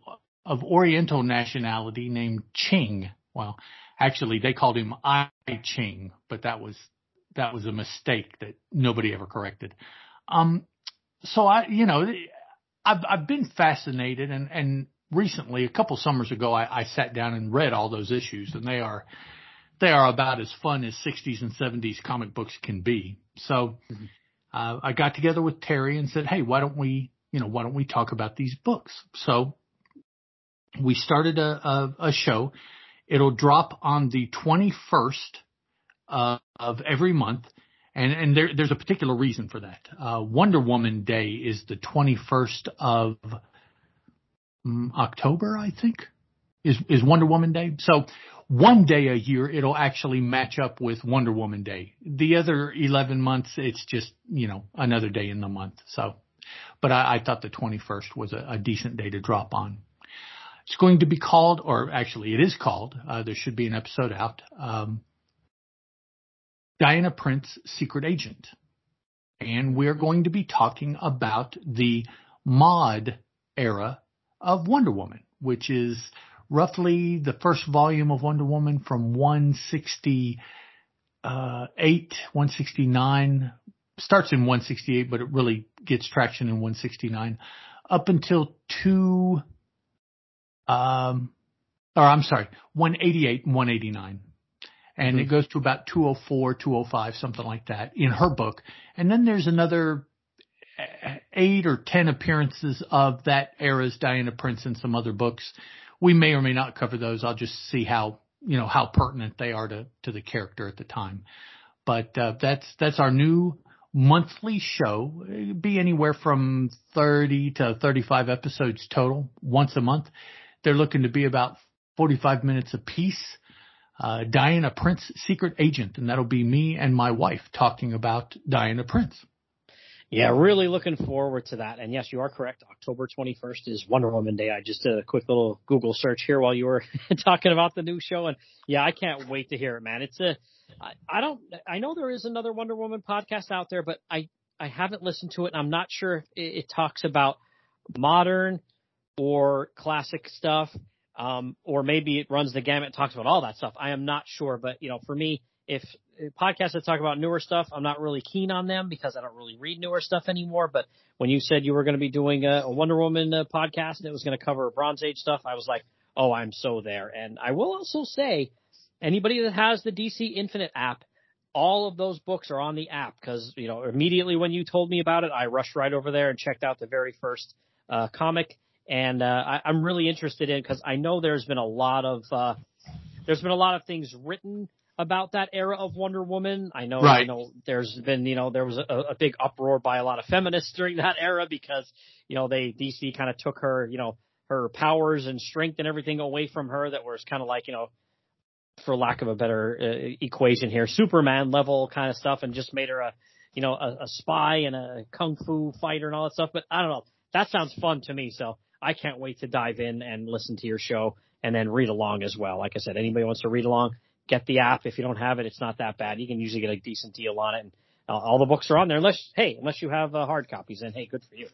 of Oriental nationality named Ching. Well, Actually, they called him I Ching, but that was that was a mistake that nobody ever corrected. Um, so I, you know, I've I've been fascinated, and and recently, a couple summers ago, I, I sat down and read all those issues, and they are they are about as fun as 60s and 70s comic books can be. So mm-hmm. uh, I got together with Teri and said, hey, why don't we, you know, why don't we talk about these books? So we started a, a, a show It'll drop on the 21st uh, of every month. And, and there, there's a particular reason for that. Uh, Wonder Woman Day is the 21st of um, October, I think, is, is Wonder Woman Day. So one day a year, it'll actually match up with Wonder Woman Day. The other 11 months, it's just, you know, another day in the month. So, but I, I thought the 21st was a, a decent day to drop on. It's going to be called, or actually it is called, uh, there should be an episode out, um, Diana Prince Secret Agent. And we're going to be talking about the mod era of Wonder Woman, which is roughly the first volume of Wonder Woman from 168, 169, starts in 168, but it really gets traction in 169 up until two, um, or I'm sorry, 188 and 189. And mm-hmm. it goes to about 204, 205, something like that in her book. And then there's another eight or 10 appearances of that era's Diana Prince in some other books. We may or may not cover those. I'll just see how, you know, how pertinent they are to, to the character at the time. But, uh, that's, that's our new monthly show. It'd be anywhere from 30 to 35 episodes total once a month. They're looking to be about 45 minutes a piece. Uh, Diana Prince, secret agent, and that'll be me and my wife talking about Diana Prince. Yeah, really looking forward to that. And yes, you are correct. October 21st is Wonder Woman Day. I just did a quick little Google search here while you were talking about the new show. And yeah, I can't wait to hear it, man. It's a, I, I don't, I know there is another Wonder Woman podcast out there, but I, I haven't listened to it. And I'm not sure if it, it talks about modern or classic stuff. Um, or maybe it runs the gamut, talks about all that stuff. I am not sure, but you know, for me, if podcasts that talk about newer stuff, I'm not really keen on them because I don't really read newer stuff anymore. But when you said you were going to be doing a, a Wonder Woman uh, podcast and it was going to cover Bronze Age stuff, I was like, oh, I'm so there. And I will also say, anybody that has the DC Infinite app, all of those books are on the app because you know immediately when you told me about it, I rushed right over there and checked out the very first uh, comic, and uh, I, I'm really interested in because I know there's been a lot of uh, there's been a lot of things written about that era of Wonder Woman. I know, right. you know, there's been, you know, there was a, a big uproar by a lot of feminists during that era because, you know, they, DC kind of took her, you know, her powers and strength and everything away from her that was kind of like, you know, for lack of a better uh, equation here, Superman level kind of stuff and just made her a, you know, a, a spy and a kung fu fighter and all that stuff. But I don't know. That sounds fun to me. So I can't wait to dive in and listen to your show and then read along as well. Like I said, anybody wants to read along, get the app. If you don't have it, it's not that bad. You can usually get a decent deal on it. And uh, all the books are on there unless, hey, unless you have uh, hard copies and hey, good for you.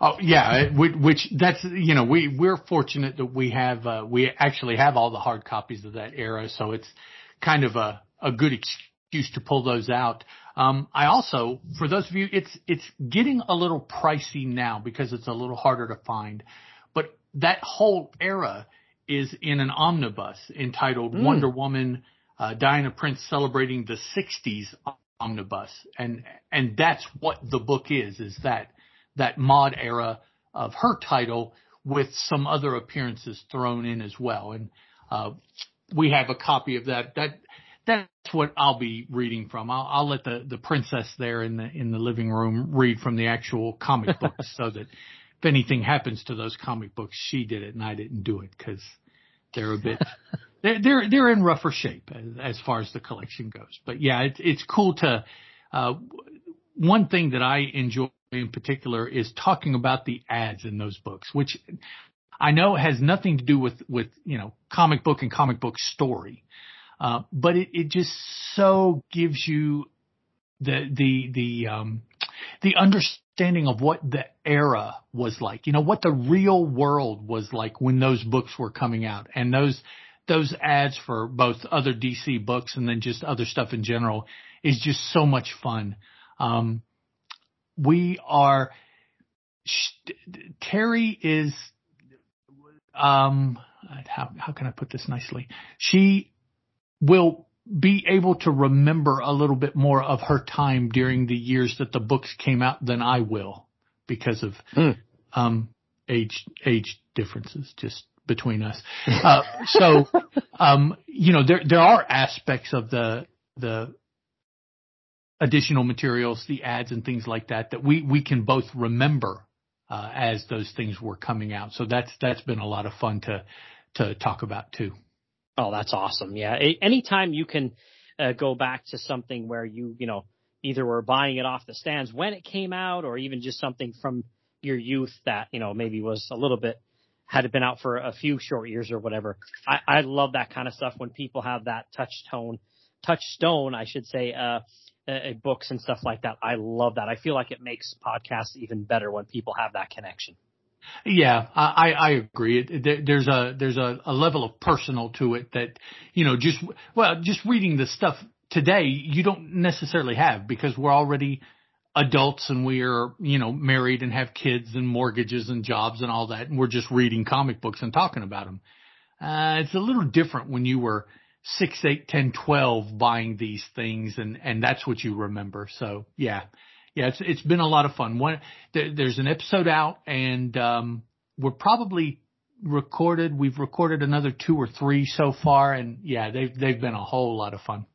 Oh yeah, which that's you know we we're fortunate that we have uh, we actually have all the hard copies of that era, so it's kind of a a good excuse to pull those out. Um, I also, for those of you, it's it's getting a little pricey now because it's a little harder to find, but that whole era is in an omnibus entitled mm. Wonder Woman, uh, Diana Prince celebrating the 60s omnibus. And, and that's what the book is, is that, that mod era of her title with some other appearances thrown in as well. And, uh, we have a copy of that. That, that's what I'll be reading from. I'll, I'll let the, the princess there in the, in the living room read from the actual comic books so that if anything happens to those comic books, she did it and I didn't do it because they're a bit they're they're they're in rougher shape as, as far as the collection goes. But yeah, it's it's cool to. Uh, one thing that I enjoy in particular is talking about the ads in those books, which I know has nothing to do with with you know comic book and comic book story, uh, but it, it just so gives you the the the um, the understanding of what the era was like, you know, what the real world was like when those books were coming out and those, those ads for both other DC books and then just other stuff in general is just so much fun. Um, we are, Teri is, um, how, how can I put this nicely? She will be able to remember a little bit more of her time during the years that the books came out than I will because of mm. um, age age differences. Just between us. Uh, so, um, you know, there, there are aspects of the, the additional materials, the ads and things like that, that we, we can both remember, uh, as those things were coming out. So that's, that's been a lot of fun to, to talk about too. Oh, that's awesome. Yeah. Anytime you can uh, go back to something where you, you know, either were buying it off the stands when it came out or even just something from your youth that, you know, maybe was a little bit, had it been out for a few short years or whatever. I, I love that kind of stuff when people have that touch tone, touchstone, I should say, uh, uh, books and stuff like that. I love that. I feel like it makes podcasts even better when people have that connection. Yeah, I, I agree. There's a, there's a, a level of personal to it that, you know, just, well, just reading the stuff today, you don't necessarily have because we're already adults and we are, you know, married and have kids and mortgages and jobs and all that. And we're just reading comic books and talking about them. Uh, it's a little different when you were six, eight, ten, twelve buying these things and, and that's what you remember. So yeah, yeah, it's it's been a lot of fun. One there, there's an episode out, and um, we're probably recorded. We've recorded another two or three so far, and yeah, they've they've been a whole lot of fun.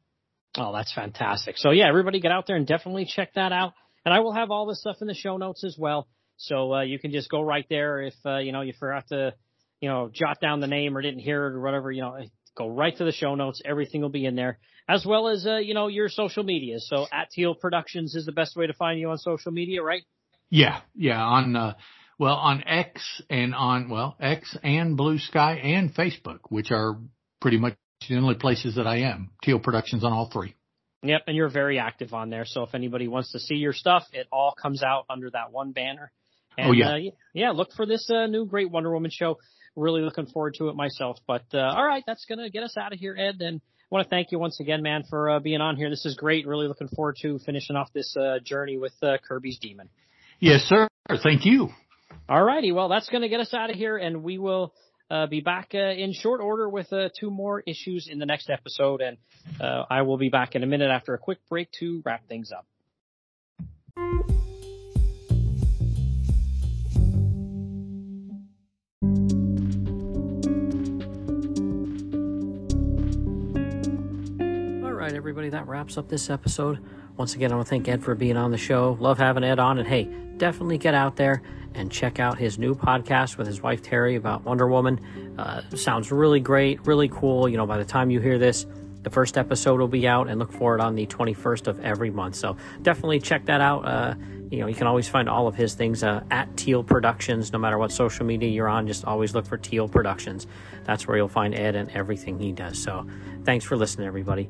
Oh, that's fantastic. So yeah, everybody get out there and definitely check that out. And I will have all this stuff in the show notes as well. So uh, you can just go right there if uh, you know you forgot to, you know, jot down the name or didn't hear it or whatever. You know, go right to the show notes. Everything will be in there as well as, uh, you know, your social media. So at Teal Productions is the best way to find you on social media, right? Yeah. Yeah. On, uh, well, on X and on, well, X and Bluesky and Facebook, which are pretty much the only places that I am. Teal Productions on all three. Yep. And you're very active on there. So if anybody wants to see your stuff, it all comes out under that one banner. Oh, and, oh yeah. Uh, yeah. Look for this, uh, new great Wonder Woman show. Really looking forward to it myself. But, uh, all right. That's going to get us out of here, Ed. And, I want to thank you once again, man, for uh, being on here. This is great. Really looking forward to finishing off this uh, journey with uh, Kirby's Demon. Yes, sir. Thank you. All righty. Well, that's going to get us out of here, and we will uh, be back uh, in short order with uh, two more issues in the next episode. And I will be back in a minute after a quick break to wrap things up. Right, everybody, that wraps up this episode. Once again, I want to thank Ed for being on the show. Love having Ed on. And hey, definitely get out there and check out his new podcast with his wife Teri about Wonder Woman. Uh, sounds really great, really cool. You know, by the time you hear this, the first episode will be out and look for it on the 21st of every month. So definitely check that out. Uh, you know, you can always find all of his things uh, at Teal Productions, no matter what social media you're on. Just always look for Teal Productions. That's where you'll find Ed and everything he does. So thanks for listening, everybody.